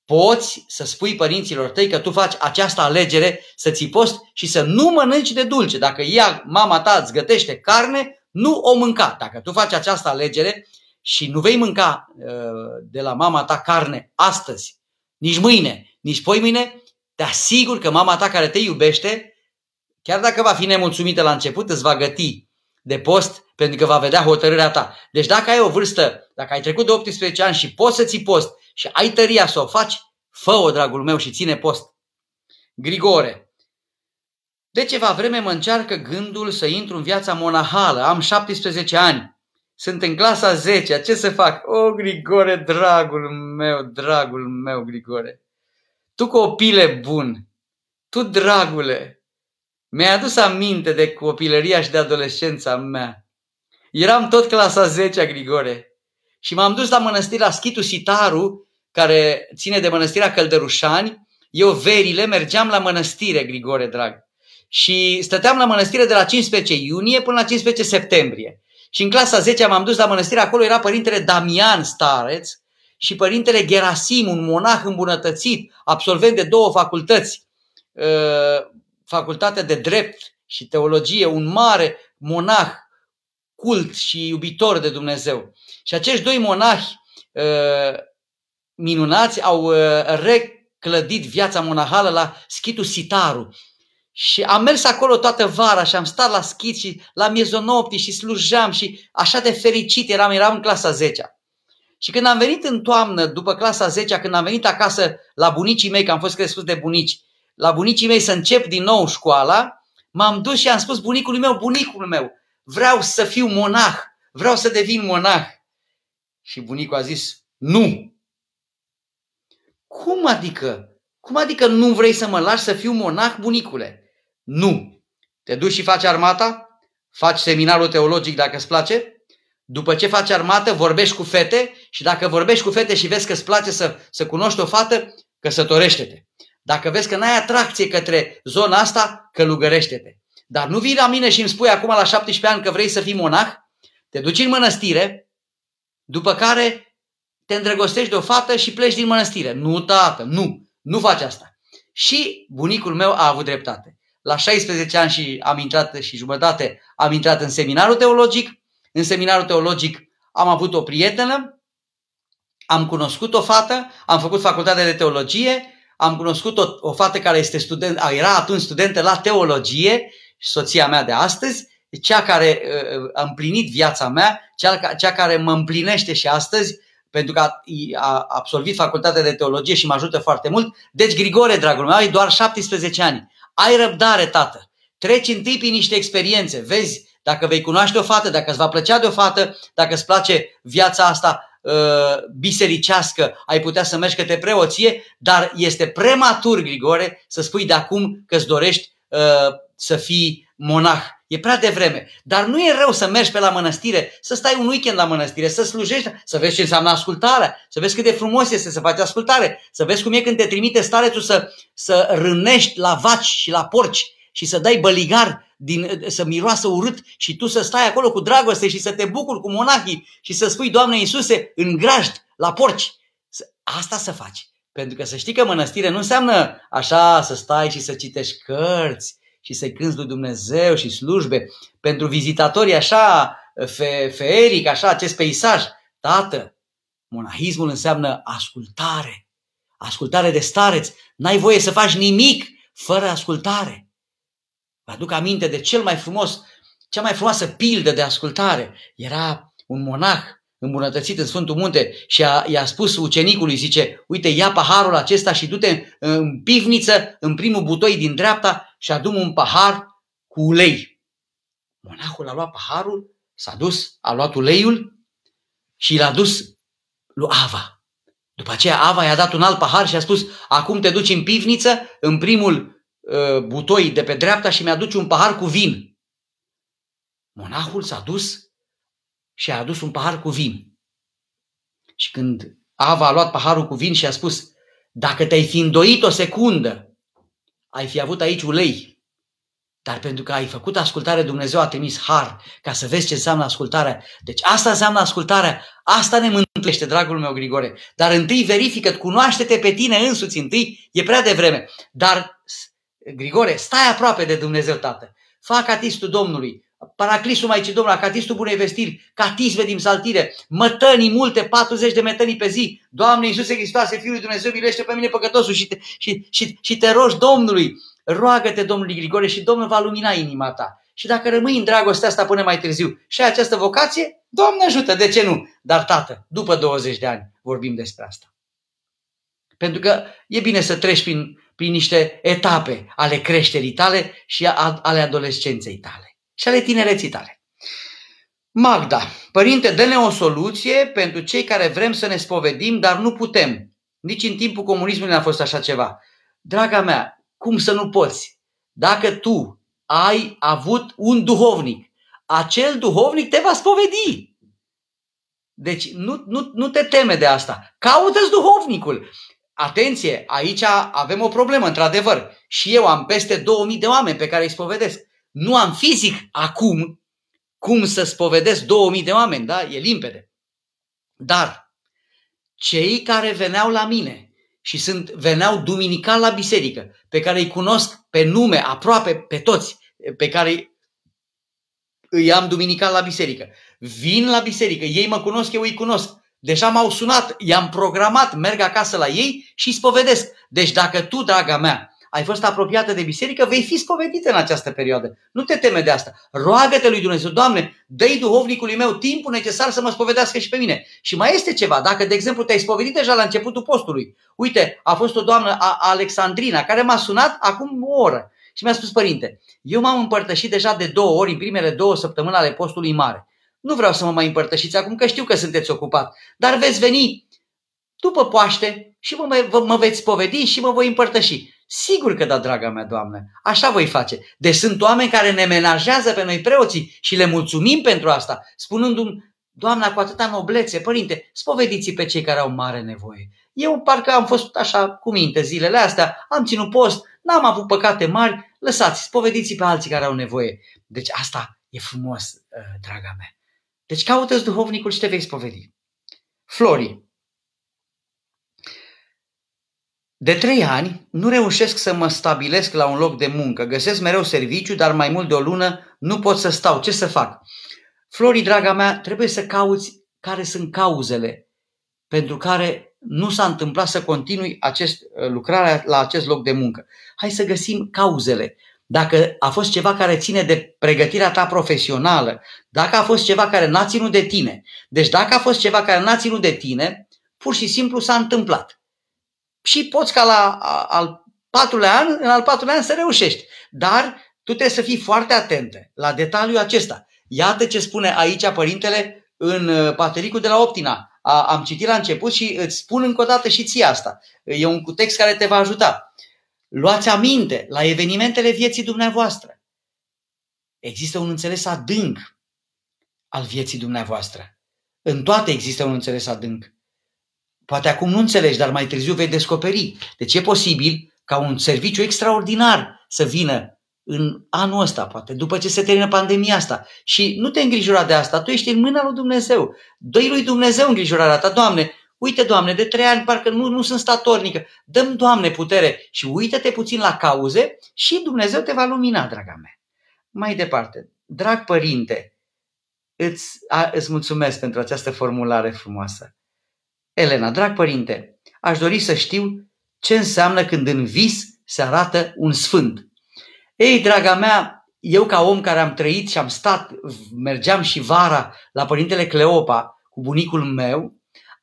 poți să spui părinților tăi că tu faci această alegere să ții post și să nu mănânci de dulce. Dacă ea, mama ta îți gătește carne, nu o mânca. Dacă tu faci această alegere și nu vei mânca uh, de la mama ta carne astăzi, nici mâine, nici poi mâine, te asigur că mama ta care te iubește, chiar dacă va fi nemulțumită la început, îți va găti de post pentru că va vedea hotărârea ta. Deci dacă ai o vârstă, dacă ai trecut de 18 ani și poți să ții post și ai tăria să o faci, fă-o, dragul meu, și ține post. Grigore. De ceva vreme mă încearcă gândul să intru în viața monahală. Am 17 ani. Sunt în clasa 10. Ce să fac? O, Grigore, dragul meu, dragul meu, Grigore. Tu copile bun. Tu, dragule, mi-ai adus aminte de copilăria și de adolescența mea. Eram tot clasa 10 Grigore și m-am dus la mănăstirea Schitu Sitaru, care ține de mănăstirea Căldărușani. Eu verile mergeam la mănăstire, Grigore, drag. Și stăteam la mănăstire de la 15 iunie până la 15 septembrie. Și în clasa 10 m-am dus la mănăstire, acolo era părintele Damian Stareț și părintele Gerasim, un monah îmbunătățit, absolvent de două facultăți, uh, facultatea de drept și teologie, un mare monah cult și iubitor de Dumnezeu. Și acești doi monahi uh, minunați au uh, reclădit viața monahală la schitul Sitaru. Și am mers acolo toată vara și am stat la schit și la miezul nopții și slujeam și așa de fericit eram, eram în clasa 10 Și când am venit în toamnă, după clasa 10 când am venit acasă la bunicii mei, că am fost crescut de bunici, la bunicii mei să încep din nou școala, m-am dus și am spus bunicului meu, bunicul meu, vreau să fiu monah, vreau să devin monah. Și bunicul a zis, nu. Cum adică? Cum adică nu vrei să mă lași să fiu monah, bunicule? Nu. Te duci și faci armata? Faci seminarul teologic dacă îți place? După ce faci armată, vorbești cu fete și dacă vorbești cu fete și vezi că îți place să, să cunoști o fată, căsătorește-te. Dacă vezi că n-ai atracție către zona asta, călugărește-te. Dar nu vii la mine și îmi spui acum la 17 ani că vrei să fii monah, te duci în mănăstire, după care te îndrăgostești de o fată și pleci din mănăstire. Nu, tată, nu, nu faci asta. Și bunicul meu a avut dreptate. La 16 ani și am intrat și jumătate, am intrat în seminarul teologic. În seminarul teologic am avut o prietenă, am cunoscut o fată, am făcut facultatea de teologie, am cunoscut o, o fată care este student, era atunci studentă la teologie, soția mea de astăzi, cea care uh, a împlinit viața mea, cea, cea care mă împlinește și astăzi, pentru că a, a absolvit facultatea de teologie și mă ajută foarte mult. Deci, Grigore, dragul meu, ai doar 17 ani. Ai răbdare, tată. Treci întâi prin niște experiențe. Vezi dacă vei cunoaște o fată, dacă îți va plăcea de o fată, dacă îți place viața asta uh, bisericească, ai putea să mergi către preoție, dar este prematur, Grigore, să spui de acum că îți dorești uh, să fii monah. E prea devreme. Dar nu e rău să mergi pe la mănăstire, să stai un weekend la mănăstire, să slujești, să vezi ce înseamnă ascultarea, să vezi cât de frumos este să faci ascultare, să vezi cum e când te trimite starețul să, să rânești la vaci și la porci și să dai băligar, din, să miroasă urât și tu să stai acolo cu dragoste și să te bucuri cu monahii și să spui, Doamne Iisuse, în grajd, la porci. Asta să faci. Pentru că să știi că mănăstire nu înseamnă așa să stai și să citești cărți și să-i cânți lui Dumnezeu și slujbe. Pentru vizitatorii așa fe, feeric, așa acest peisaj. Tată, monahismul înseamnă ascultare. Ascultare de stareți. N-ai voie să faci nimic fără ascultare. Vă aduc aminte de cel mai frumos, cea mai frumoasă pildă de ascultare. Era un monah îmbunătățit în Sfântul Munte și a, i-a spus ucenicului, zice, uite, ia paharul acesta și du-te în pivniță, în primul butoi din dreapta și adu un pahar cu ulei. Monahul a luat paharul, s-a dus, a luat uleiul și l-a dus lui Ava. După aceea Ava i-a dat un alt pahar și a spus, acum te duci în pivniță, în primul uh, butoi de pe dreapta și mi-aduci un pahar cu vin. Monahul s-a dus și a adus un pahar cu vin. Și când Ava a luat paharul cu vin și a spus, dacă te-ai fi îndoit o secundă, ai fi avut aici ulei. Dar pentru că ai făcut ascultare, Dumnezeu a trimis har ca să vezi ce înseamnă ascultarea. Deci asta înseamnă ascultarea. Asta ne mântuiește, dragul meu Grigore. Dar întâi verifică, cunoaște-te pe tine însuți întâi, e prea devreme. Dar, Grigore, stai aproape de Dumnezeu Tată. Fac atistul Domnului, Paraclisul Maicii Domnului, Acatistul Bunei Vestiri, Catisme din Saltire, mătănii multe, 40 de mătănii pe zi. Doamne Iisuse Hristoase, Fiul lui Dumnezeu, milește pe mine păcătosul și te, și, și, și te rogi Domnului. Roagă-te Domnului Grigore și Domnul va lumina inima ta. Și dacă rămâi în dragostea asta până mai târziu și ai această vocație, Doamne ajută, de ce nu? Dar tată, după 20 de ani vorbim despre asta. Pentru că e bine să treci prin, prin niște etape ale creșterii tale și ale adolescenței tale și ale tinereții tale. Magda, părinte, dă-ne o soluție pentru cei care vrem să ne spovedim, dar nu putem. Nici în timpul comunismului n-a fost așa ceva. Draga mea, cum să nu poți? Dacă tu ai avut un duhovnic, acel duhovnic te va spovedi. Deci nu, nu, nu te teme de asta. Caută-ți duhovnicul. Atenție, aici avem o problemă, într-adevăr. Și eu am peste 2000 de oameni pe care îi spovedesc. Nu am fizic acum cum să spovedesc 2000 de oameni, da? E limpede. Dar cei care veneau la mine și sunt, veneau duminical la biserică, pe care îi cunosc pe nume aproape pe toți, pe care îi am duminical la biserică. Vin la biserică, ei mă cunosc, eu îi cunosc. Deja m-au sunat, i-am programat, merg acasă la ei și spovedesc. Deci dacă tu, draga mea, ai fost apropiată de biserică, vei fi spovedită în această perioadă. Nu te teme de asta. Roagă-te lui Dumnezeu, Doamne, dă duhovnicului meu timpul necesar să mă spovedească și pe mine. Și mai este ceva, dacă, de exemplu, te-ai spovedit deja la începutul postului. Uite, a fost o doamnă, Alexandrina, care m-a sunat acum o oră și mi-a spus, părinte, eu m-am împărtășit deja de două ori, în primele două săptămâni ale postului mare. Nu vreau să mă mai împărtășiți acum, că știu că sunteți ocupat, dar veți veni după Paște și mă, mă, mă veți povedi și mă voi împărtăși. Sigur că da, draga mea, Doamne, așa voi face. Deci sunt oameni care ne menajează pe noi preoții și le mulțumim pentru asta, spunându-mi, Doamna, cu atâta noblețe, părinte, spovediți pe cei care au mare nevoie. Eu parcă am fost așa cu minte zilele astea, am ținut post, n-am avut păcate mari, lăsați, spovediți pe alții care au nevoie. Deci asta e frumos, uh, draga mea. Deci caută-ți duhovnicul și te vei spovedi. Flori. De trei ani nu reușesc să mă stabilesc la un loc de muncă. Găsesc mereu serviciu, dar mai mult de o lună nu pot să stau. Ce să fac? Flori, draga mea, trebuie să cauți care sunt cauzele pentru care nu s-a întâmplat să continui acest, uh, lucrarea la acest loc de muncă. Hai să găsim cauzele. Dacă a fost ceva care ține de pregătirea ta profesională, dacă a fost ceva care n-a ținut de tine, deci dacă a fost ceva care n-a ținut de tine, pur și simplu s-a întâmplat. Și poți ca la al patrulea an, în al patrulea an să reușești. Dar tu trebuie să fii foarte atentă la detaliul acesta. Iată ce spune aici părintele în uh, Patericul de la Optina. A, am citit la început și îți spun încă o dată și ție asta. E un text care te va ajuta. Luați aminte la evenimentele vieții dumneavoastră. Există un înțeles adânc al vieții dumneavoastră. În toate există un înțeles adânc. Poate acum nu înțelegi, dar mai târziu vei descoperi. Deci e posibil ca un serviciu extraordinar să vină în anul ăsta, poate, după ce se termină pandemia asta. Și nu te îngrijora de asta, tu ești în mâna lui Dumnezeu. dă lui Dumnezeu îngrijorarea ta. Doamne, uite, Doamne, de trei ani parcă nu, nu sunt statornică. Dăm, Doamne, putere și uită-te puțin la cauze și Dumnezeu te va lumina, draga mea. Mai departe, drag părinte, îți, a, îți mulțumesc pentru această formulare frumoasă. Elena, drag părinte, aș dori să știu ce înseamnă când în vis se arată un sfânt. Ei, draga mea, eu ca om care am trăit și am stat, mergeam și vara la Părintele Cleopa cu bunicul meu,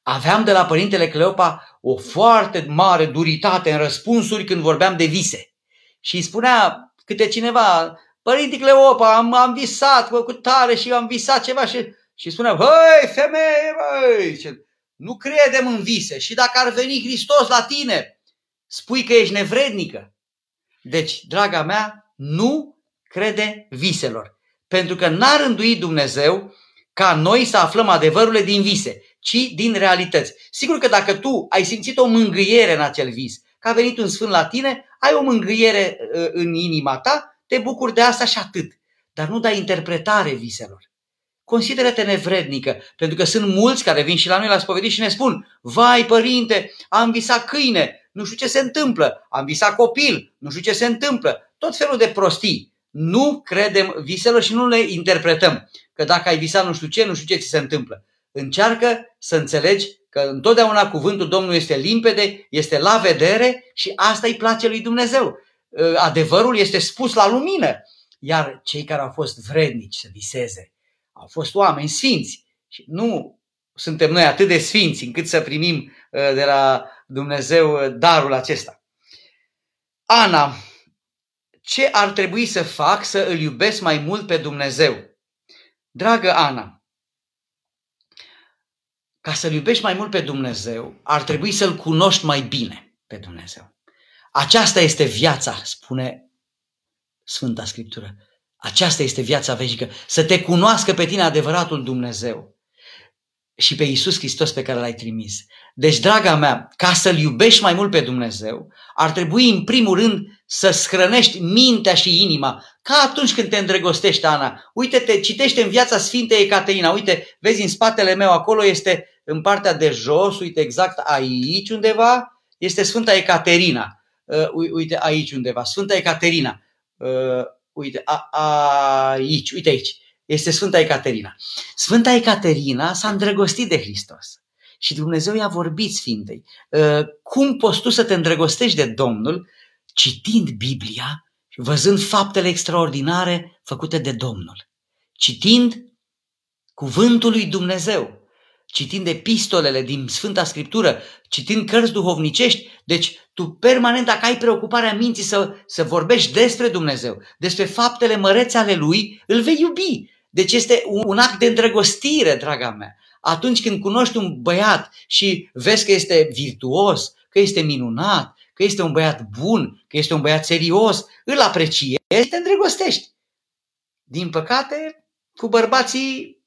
aveam de la Părintele Cleopa o foarte mare duritate în răspunsuri când vorbeam de vise. Și îi spunea câte cineva, Părinte Cleopa, am, am visat cu tare și am visat ceva și, și spunea, hăi, femeie, băi, nu credem în vise și dacă ar veni Hristos la tine, spui că ești nevrednică. Deci, draga mea, nu crede viselor. Pentru că n-a rânduit Dumnezeu ca noi să aflăm adevărurile din vise, ci din realități. Sigur că dacă tu ai simțit o mângâiere în acel vis, că a venit un sfânt la tine, ai o mângâiere uh, în inima ta, te bucuri de asta și atât. Dar nu dai interpretare viselor consideră-te nevrednică, pentru că sunt mulți care vin și la noi la spovedit și ne spun, vai părinte, am visat câine, nu știu ce se întâmplă, am visat copil, nu știu ce se întâmplă, tot felul de prostii. Nu credem viselor și nu le interpretăm, că dacă ai visat nu știu ce, nu știu ce ți se întâmplă. Încearcă să înțelegi că întotdeauna cuvântul Domnului este limpede, este la vedere și asta îi place lui Dumnezeu. Adevărul este spus la lumină, iar cei care au fost vrednici să viseze, au fost oameni sfinți și nu suntem noi atât de sfinți încât să primim uh, de la Dumnezeu uh, darul acesta. Ana, ce ar trebui să fac să îl iubesc mai mult pe Dumnezeu? Dragă Ana, ca să-L iubești mai mult pe Dumnezeu, ar trebui să-L cunoști mai bine pe Dumnezeu. Aceasta este viața, spune Sfânta Scriptură. Aceasta este viața veșnică, să te cunoască pe tine adevăratul Dumnezeu și pe Iisus Hristos pe care l-ai trimis. Deci, draga mea, ca să-L iubești mai mult pe Dumnezeu, ar trebui în primul rând să scrănești mintea și inima, ca atunci când te îndrăgostești, Ana. Uite-te, citește în viața Sfintei Ecaterina, uite, vezi în spatele meu, acolo este în partea de jos, uite exact aici undeva, este Sfânta Ecaterina. Uh, uite aici undeva, Sfânta Ecaterina. Uh, uite, a, a, aici, uite aici, este Sfânta Ecaterina. Sfânta Ecaterina s-a îndrăgostit de Hristos. Și Dumnezeu i-a vorbit Sfintei. Ă, cum poți tu să te îndrăgostești de Domnul citind Biblia și văzând faptele extraordinare făcute de Domnul? Citind cuvântul lui Dumnezeu citind epistolele din Sfânta Scriptură, citind cărți duhovnicești, deci tu permanent, dacă ai preocuparea minții să, să vorbești despre Dumnezeu, despre faptele mărețe ale Lui, îl vei iubi. Deci este un act de îndrăgostire, draga mea. Atunci când cunoști un băiat și vezi că este virtuos, că este minunat, că este un băiat bun, că este un băiat serios, îl apreciezi, te îndrăgostești. Din păcate, cu bărbații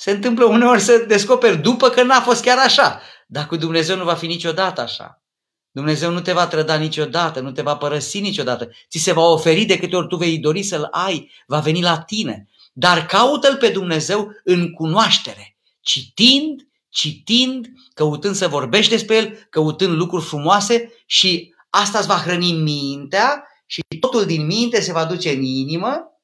se întâmplă uneori să descoperi după că n-a fost chiar așa. Dar cu Dumnezeu nu va fi niciodată așa. Dumnezeu nu te va trăda niciodată, nu te va părăsi niciodată. Ți se va oferi de câte ori tu vei dori să-L ai, va veni la tine. Dar caută-L pe Dumnezeu în cunoaștere, citind, citind, căutând să vorbești despre El, căutând lucruri frumoase și asta îți va hrăni mintea și totul din minte se va duce în inimă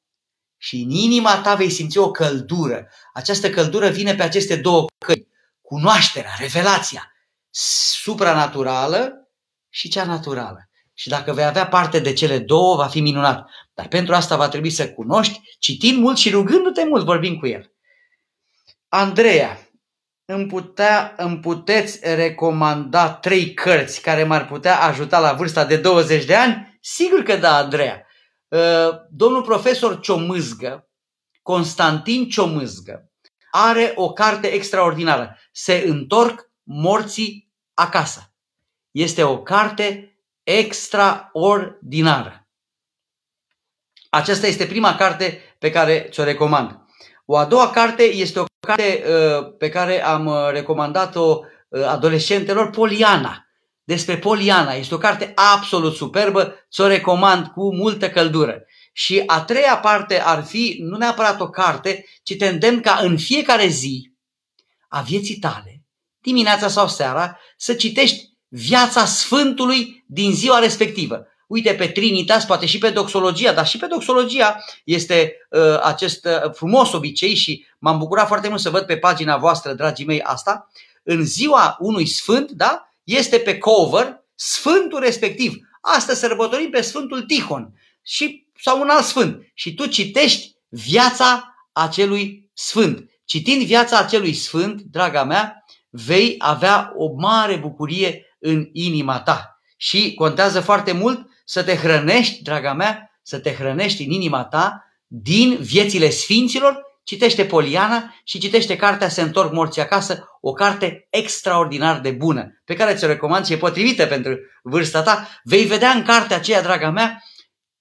și în inima ta vei simți o căldură. Această căldură vine pe aceste două căi. Cunoașterea, revelația supranaturală și cea naturală. Și dacă vei avea parte de cele două, va fi minunat. Dar pentru asta va trebui să cunoști, citind mult și rugându-te mult, vorbim cu el. Andreea, îmi, putea, îmi puteți recomanda trei cărți care m-ar putea ajuta la vârsta de 20 de ani? Sigur că da, Andreea. Uh, domnul profesor Ciomâzgă, Constantin Ciomâzgă, are o carte extraordinară. Se întorc morții acasă. Este o carte extraordinară. Aceasta este prima carte pe care ți-o recomand. O a doua carte este o carte uh, pe care am uh, recomandat-o uh, adolescentelor, Poliana. Despre Poliana. Este o carte absolut superbă, ți-o recomand cu multă căldură. Și a treia parte ar fi, nu neapărat o carte, ci te îndemn ca în fiecare zi a vieții tale, dimineața sau seara, să citești viața Sfântului din ziua respectivă. Uite, pe Trinitas, poate și pe doxologia, dar și pe doxologia este uh, acest uh, frumos obicei și m-am bucurat foarte mult să văd pe pagina voastră, dragii mei, asta. În ziua unui sfânt, da, este pe cover sfântul respectiv. Astăzi sărbătorim pe Sfântul Tihon și, sau un alt sfânt. Și tu citești viața acelui sfânt. Citind viața acelui sfânt, draga mea, vei avea o mare bucurie în inima ta. Și contează foarte mult să te hrănești, draga mea, să te hrănești în inima ta din viețile sfinților, citește Poliana și citește cartea Se întorc morții acasă, o carte extraordinar de bună, pe care ți-o recomand și e potrivită pentru vârsta ta. Vei vedea în cartea aceea, draga mea,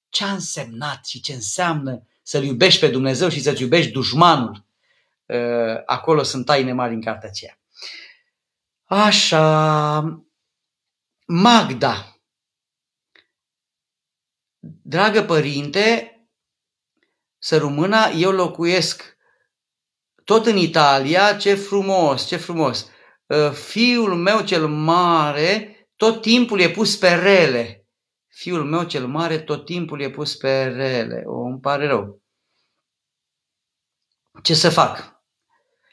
ce a însemnat și ce înseamnă să-L iubești pe Dumnezeu și să-ți iubești dușmanul. Uh, acolo sunt taine mari în cartea aceea. Așa, Magda. Dragă părinte, să rămână, eu locuiesc tot în Italia, ce frumos, ce frumos. Ă, fiul meu cel mare tot timpul e pus pe rele. Fiul meu cel mare tot timpul e pus pe rele. O, îmi pare rău. Ce să fac?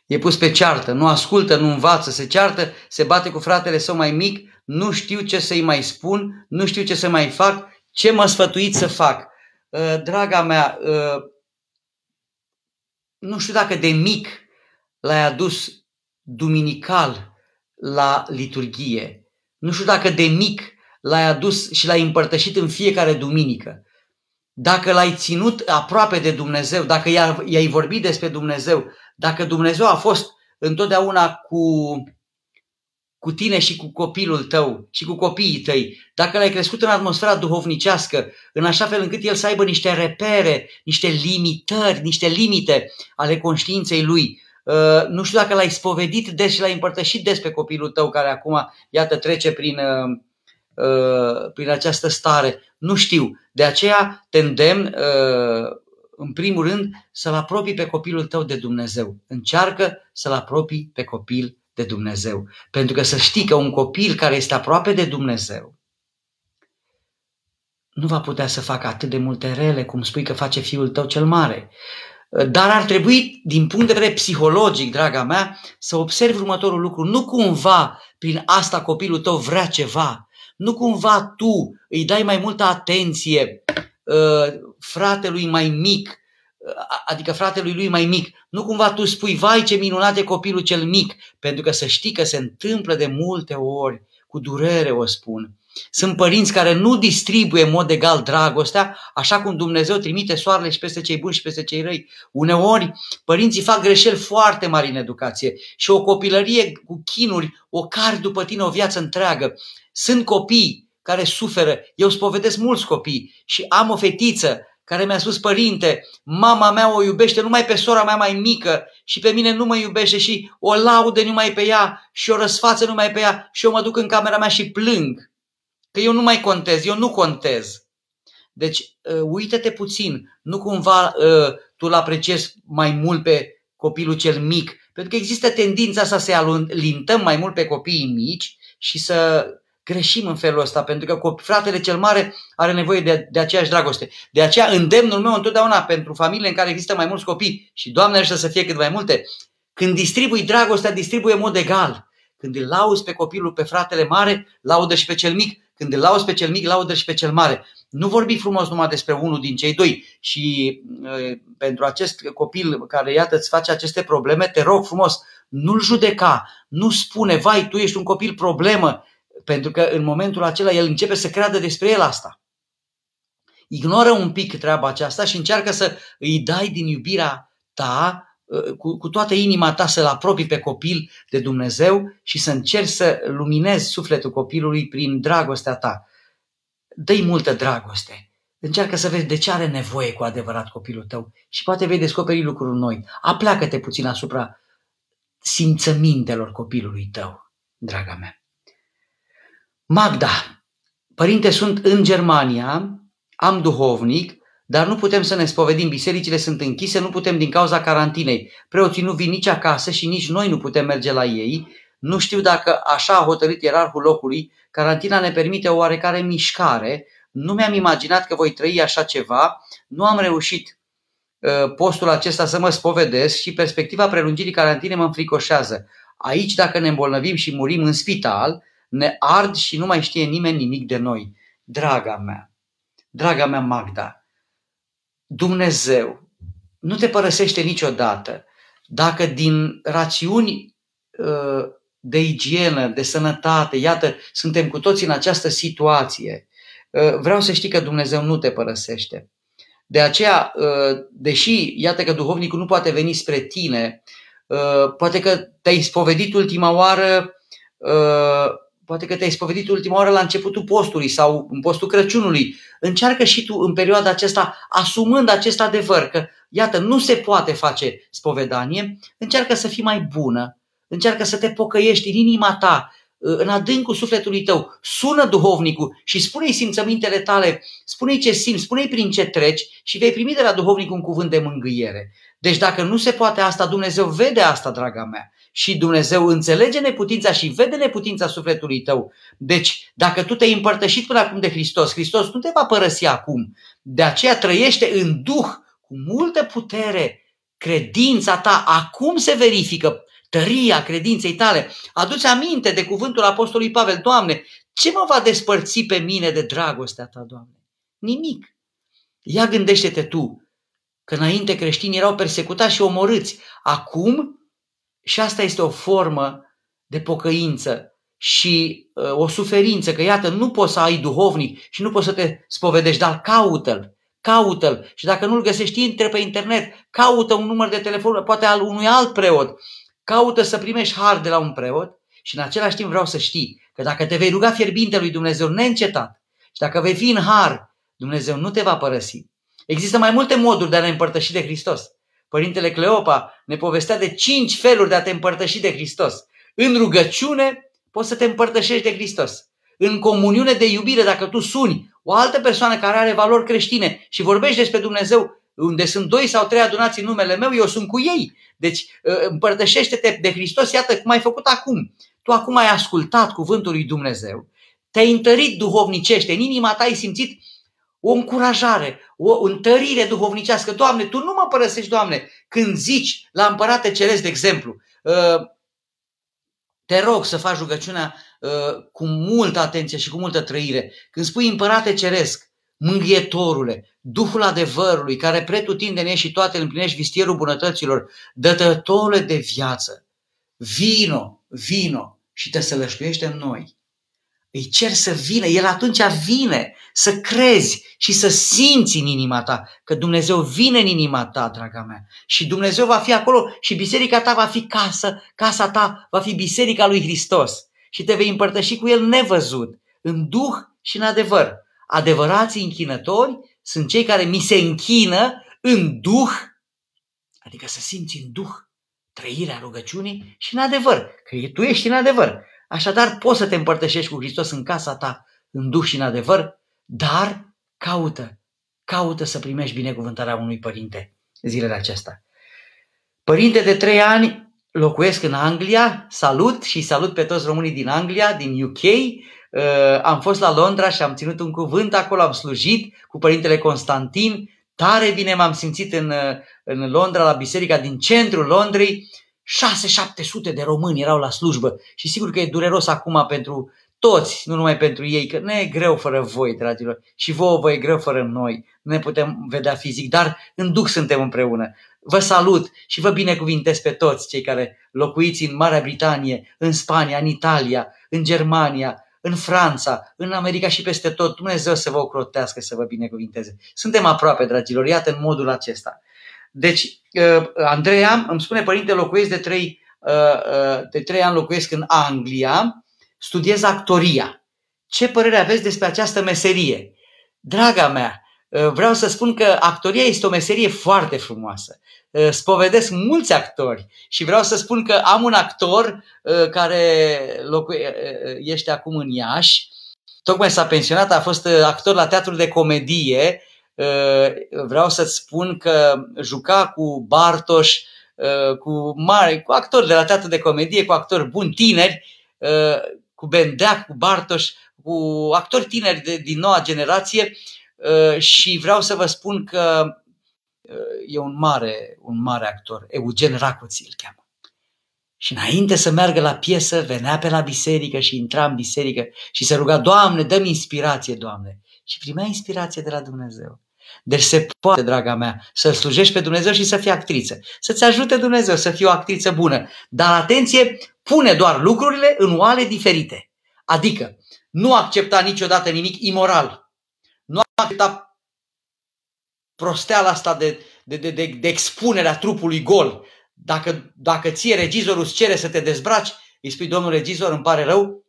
E pus pe ceartă, nu ascultă, nu învață, se ceartă, se bate cu fratele său mai mic, nu știu ce să-i mai spun, nu știu ce să mai fac, ce mă sfătuit să fac. Uh, draga mea, uh, nu știu dacă de mic l-ai adus duminical la liturghie. Nu știu dacă de mic l-ai adus și l-ai împărtășit în fiecare duminică. Dacă l-ai ținut aproape de Dumnezeu, dacă i-ai vorbit despre Dumnezeu, dacă Dumnezeu a fost întotdeauna cu cu tine și cu copilul tău și cu copiii tăi, dacă l-ai crescut în atmosfera duhovnicească, în așa fel încât el să aibă niște repere, niște limitări, niște limite ale conștiinței lui, uh, nu știu dacă l-ai spovedit des și l-ai împărtășit des pe copilul tău care acum, iată, trece prin, uh, uh, prin această stare. Nu știu. De aceea te îndemn, în primul rând, să-l apropii pe copilul tău de Dumnezeu. Încearcă să-l apropii pe copil de Dumnezeu. Pentru că să știi că un copil care este aproape de Dumnezeu nu va putea să facă atât de multe rele cum spui că face fiul tău cel mare. Dar ar trebui, din punct de vedere psihologic, draga mea, să observi următorul lucru. Nu cumva prin asta copilul tău vrea ceva. Nu cumva tu îi dai mai multă atenție uh, fratelui mai mic adică fratelui lui mai mic, nu cumva tu spui, vai ce minunat e copilul cel mic, pentru că să știi că se întâmplă de multe ori, cu durere o spun, Sunt părinți care nu distribuie în mod egal dragostea, așa cum Dumnezeu trimite soarele și peste cei buni și peste cei răi. Uneori, părinții fac greșeli foarte mari în educație și o copilărie cu chinuri o cari după tine o viață întreagă. Sunt copii care suferă. Eu spovedesc mulți copii și am o fetiță care mi-a spus, părinte, mama mea o iubește numai pe sora mea mai mică și pe mine nu mă iubește și o laude numai pe ea și o răsfață numai pe ea și eu mă duc în camera mea și plâng. Că eu nu mai contez, eu nu contez. Deci, uh, uită-te puțin, nu cumva uh, tu îl apreciezi mai mult pe copilul cel mic, pentru că există tendința asta să alintăm mai mult pe copiii mici și să greșim în felul ăsta, pentru că fratele cel mare are nevoie de, de aceeași dragoste. De aceea îndemnul meu întotdeauna pentru familiile în care există mai mulți copii și Doamne ajută să fie cât mai multe, când distribui dragostea, distribuie în mod egal. Când îl lauzi pe copilul, pe fratele mare, laudă și pe cel mic. Când îl lauzi pe cel mic, laudă și pe cel mare. Nu vorbi frumos numai despre unul din cei doi. Și e, pentru acest copil care, iată, îți face aceste probleme, te rog frumos, nu-l judeca, nu spune, vai, tu ești un copil problemă, pentru că în momentul acela el începe să creadă despre el asta. Ignoră un pic treaba aceasta și încearcă să îi dai din iubirea ta, ă, cu, cu toată inima ta să-l apropii pe copil de Dumnezeu și să încerci să luminezi sufletul copilului prin dragostea ta. Dă-i multă dragoste. Încearcă să vezi de ce are nevoie cu adevărat copilul tău și poate vei descoperi lucruri noi. Apleacă-te puțin asupra simțămintelor copilului tău, draga mea. Magda, părinte, sunt în Germania, am duhovnic, dar nu putem să ne spovedim, bisericile sunt închise, nu putem din cauza carantinei. Preoții nu vin nici acasă și nici noi nu putem merge la ei. Nu știu dacă așa a hotărât ierarhul locului, carantina ne permite o oarecare mișcare. Nu mi-am imaginat că voi trăi așa ceva, nu am reușit uh, postul acesta să mă spovedesc și perspectiva prelungirii carantinei mă înfricoșează. Aici, dacă ne îmbolnăvim și murim în spital, ne ard și nu mai știe nimeni nimic de noi. Draga mea, draga mea Magda, Dumnezeu nu te părăsește niciodată dacă din rațiuni uh, de igienă, de sănătate, iată, suntem cu toții în această situație, uh, vreau să știi că Dumnezeu nu te părăsește. De aceea, uh, deși, iată că duhovnicul nu poate veni spre tine, poate că te-ai spovedit ultima oară Poate că te-ai spovedit ultima oară la începutul postului sau în postul Crăciunului. Încearcă și tu în perioada aceasta, asumând acest adevăr că, iată, nu se poate face spovedanie, încearcă să fii mai bună, încearcă să te pocăiești în inima ta, în adâncul sufletului tău, sună duhovnicul și spune-i simțămintele tale, spune-i ce simți, spune-i prin ce treci și vei primi de la duhovnic un cuvânt de mângâiere. Deci dacă nu se poate asta, Dumnezeu vede asta, draga mea și Dumnezeu înțelege neputința și vede neputința sufletului tău. Deci, dacă tu te-ai împărtășit până acum de Hristos, Hristos nu te va părăsi acum. De aceea trăiește în Duh cu multă putere. Credința ta acum se verifică, tăria credinței tale. Aduți aminte de cuvântul Apostolului Pavel, Doamne, ce mă va despărți pe mine de dragostea ta, Doamne? Nimic. Ia gândește-te tu că înainte creștinii erau persecutați și omorâți. Acum și asta este o formă de pocăință și uh, o suferință, că iată, nu poți să ai duhovnic și nu poți să te spovedești, dar caută-l, caută-l și dacă nu-l găsești, intre pe internet, caută un număr de telefon, poate al unui alt preot, caută să primești har de la un preot și în același timp vreau să știi că dacă te vei ruga fierbinte lui Dumnezeu neîncetat și dacă vei fi în har, Dumnezeu nu te va părăsi. Există mai multe moduri de a ne împărtăși de Hristos. Părintele Cleopa ne povestea de cinci feluri de a te împărtăși de Hristos. În rugăciune poți să te împărtășești de Hristos. În comuniune de iubire, dacă tu suni o altă persoană care are valori creștine și vorbești despre Dumnezeu, unde sunt doi sau trei adunați în numele meu, eu sunt cu ei. Deci ă, împărtășește-te de Hristos, iată cum ai făcut acum. Tu acum ai ascultat cuvântul lui Dumnezeu, te-ai întărit duhovnicește, în inima ta ai simțit o încurajare, o întărire duhovnicească. Doamne, Tu nu mă părăsești, Doamne, când zici la Împărate Ceresc, de exemplu, uh, te rog să faci rugăciunea uh, cu multă atenție și cu multă trăire. Când spui Împărate Ceresc, Mânghietorule, Duhul adevărului, care pretutindene și toate îl împlinești vistierul bunătăților, dătătorule de viață, vino, vino și te sălășluiește în noi. Îi cer să vină, el atunci vine, să crezi și să simți în inima ta că Dumnezeu vine în inima ta, draga mea. Și Dumnezeu va fi acolo și biserica ta va fi casă, casa ta va fi biserica lui Hristos. Și te vei împărtăși cu el nevăzut, în duh și în adevăr. Adevărații închinători sunt cei care mi se închină în duh, adică să simți în duh trăirea rugăciunii și în adevăr, că tu ești în adevăr. Așadar, poți să te împărtășești cu Hristos în casa ta, în duh și în adevăr, dar caută, caută să primești binecuvântarea unui părinte zilele acestea. Părinte de trei ani, locuiesc în Anglia, salut și salut pe toți românii din Anglia, din UK. Uh, am fost la Londra și am ținut un cuvânt acolo, am slujit cu părintele Constantin. Tare bine m-am simțit în, uh, în Londra, la biserica din centrul Londrei 6-700 de români erau la slujbă și sigur că e dureros acum pentru toți, nu numai pentru ei, că ne e greu fără voi, dragilor, și vouă vă e greu fără noi, nu ne putem vedea fizic, dar în duc suntem împreună. Vă salut și vă binecuvintez pe toți cei care locuiți în Marea Britanie, în Spania, în Italia, în Germania, în Franța, în America și peste tot. Dumnezeu să vă ocrotească, să vă binecuvinteze. Suntem aproape, dragilor, iată în modul acesta. Deci, uh, Andreea îmi spune, părinte, locuiesc de trei, uh, uh, de trei ani locuiesc în Anglia, studiez actoria. Ce părere aveți despre această meserie? Draga mea, vreau să spun că actoria este o meserie foarte frumoasă. Spovedesc mulți actori și vreau să spun că am un actor care locuiește acum în Iași, tocmai s-a pensionat, a fost actor la teatrul de comedie Uh, vreau să-ți spun că juca cu Bartoș, uh, cu mari, cu actori de la teatru de comedie, cu actori buni tineri, uh, cu Bendeac, cu Bartoș, cu actori tineri de, din noua generație și vreau să vă spun că e un mare, un mare actor, Eugen Racoții îl cheamă. Și înainte să meargă la piesă, venea pe la biserică și intra în biserică și se ruga, Doamne, dă-mi inspirație, Doamne. Și primea inspirație de la Dumnezeu. Deci se poate, draga mea, să slujești pe Dumnezeu și să fii actriță. Să-ți ajute Dumnezeu să fii o actriță bună. Dar atenție, pune doar lucrurile în oale diferite. Adică, nu accepta niciodată nimic imoral. Nu accepta prosteala asta de, de, de, de, de expunerea trupului gol. Dacă, dacă ție regizorul îți cere să te dezbraci, îi spui, domnul regizor, îmi pare rău,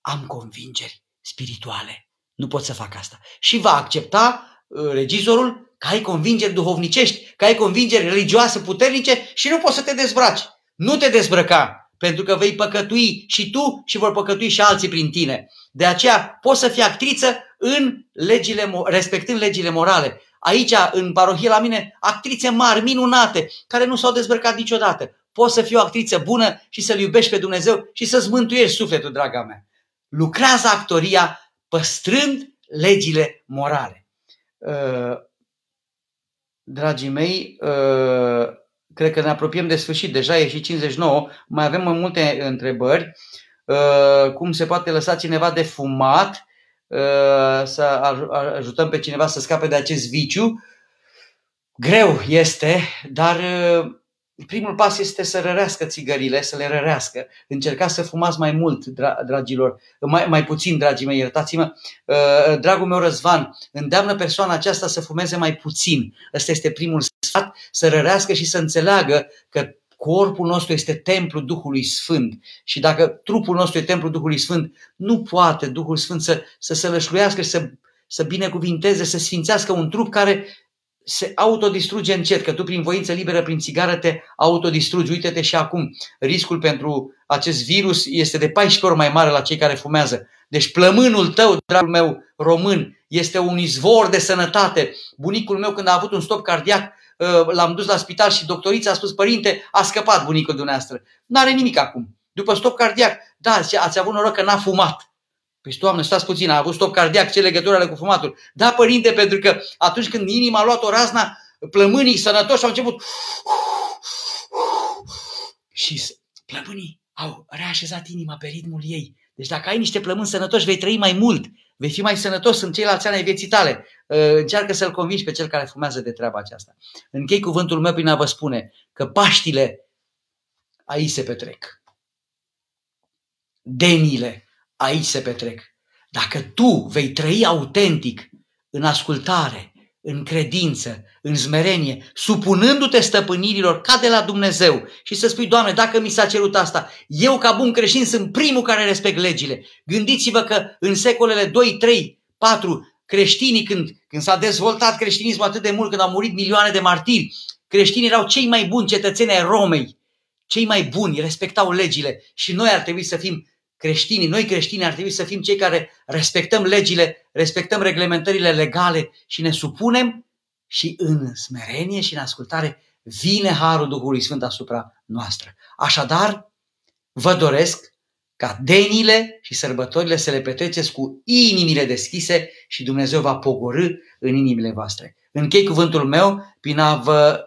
am convingeri spirituale. Nu pot să fac asta. Și va accepta Uh, regizorul că ai convingeri duhovnicești, că ai convingeri religioase puternice și nu poți să te dezbraci. Nu te dezbrăca, pentru că vei păcătui și tu și vor păcătui și alții prin tine. De aceea poți să fii actriță în legile, respectând legile morale. Aici, în parohie la mine, actrițe mari, minunate, care nu s-au dezbrăcat niciodată. Poți să fii o actriță bună și să-L iubești pe Dumnezeu și să-ți mântuiești sufletul, draga mea. Lucrează actoria păstrând legile morale. Uh, dragii mei, uh, cred că ne apropiem de sfârșit, deja e și 59, mai avem multe întrebări. Uh, cum se poate lăsa cineva de fumat, să ajutăm pe cineva să scape de acest viciu? Greu este, dar primul pas este să rărească țigările, să le rărească. Încercați să fumați mai mult, dragilor, mai, mai puțin, dragii mei, iertați-mă. Uh, dragul meu Răzvan, îndeamnă persoana aceasta să fumeze mai puțin. Ăsta este primul sfat, să rărească și să înțeleagă că corpul nostru este templul Duhului Sfânt. Și dacă trupul nostru e templul Duhului Sfânt, nu poate Duhul Sfânt să, să se lășluiască și să, să binecuvinteze, să sfințească un trup care se autodistruge încet, că tu prin voință liberă, prin țigară te autodistrugi. Uite-te și acum, riscul pentru acest virus este de 14 ori mai mare la cei care fumează. Deci plămânul tău, dragul meu român, este un izvor de sănătate. Bunicul meu când a avut un stop cardiac, uh, l-am dus la spital și doctorița a spus, părinte, a scăpat bunicul dumneavoastră. N-are nimic acum. După stop cardiac, da, ați avut noroc că n-a fumat. Păi, Doamne, stați puțin, a avut stop cardiac, ce legătură are cu fumatul? Da, părinte, pentru că atunci când inima a luat o razna, plămânii sănătoși au început și plămânii au reașezat inima pe ritmul ei. Deci dacă ai niște plămâni sănătoși, vei trăi mai mult, vei fi mai sănătos în ceilalți ani ai vieții tale. Ă, încearcă să-l convingi pe cel care fumează de treaba aceasta. Închei cuvântul meu prin a vă spune că Paștile aici se petrec. Denile aici se petrec. Dacă tu vei trăi autentic în ascultare, în credință, în zmerenie, supunându-te stăpânirilor ca de la Dumnezeu și să spui, Doamne, dacă mi s-a cerut asta, eu ca bun creștin sunt primul care respect legile. Gândiți-vă că în secolele 2, 3, 4, creștinii, când, când s-a dezvoltat creștinismul atât de mult, când au murit milioane de martiri, creștinii erau cei mai buni cetățeni ai Romei, cei mai buni, respectau legile și noi ar trebui să fim creștinii, noi creștini ar trebui să fim cei care respectăm legile, respectăm reglementările legale și ne supunem și în smerenie și în ascultare vine Harul Duhului Sfânt asupra noastră. Așadar, vă doresc ca denile și sărbătorile să le petreceți cu inimile deschise și Dumnezeu va pogorâ în inimile voastre. Închei cuvântul meu prin a vă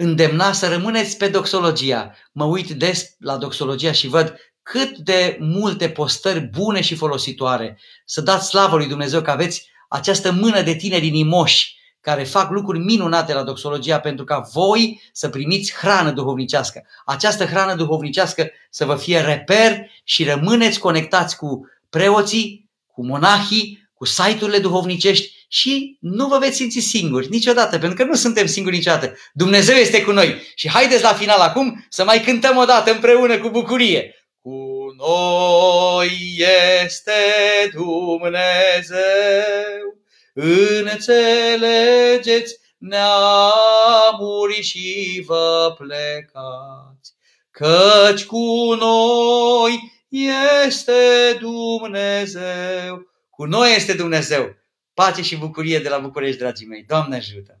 îndemna să rămâneți pe doxologia. Mă uit des la doxologia și văd cât de multe postări bune și folositoare. Să dați slavă lui Dumnezeu că aveți această mână de tineri inimoși care fac lucruri minunate la doxologia pentru ca voi să primiți hrană duhovnicească. Această hrană duhovnicească să vă fie reper și rămâneți conectați cu preoții, cu monahii, cu site-urile duhovnicești și nu vă veți simți singuri niciodată, pentru că nu suntem singuri niciodată. Dumnezeu este cu noi. Și haideți la final acum să mai cântăm o dată împreună cu bucurie. Cu noi este Dumnezeu Înțelegeți neamuri și vă plecați, Căci cu noi este Dumnezeu. Cu noi este Dumnezeu. Pace și bucurie de la București, dragii mei. Doamne ajută!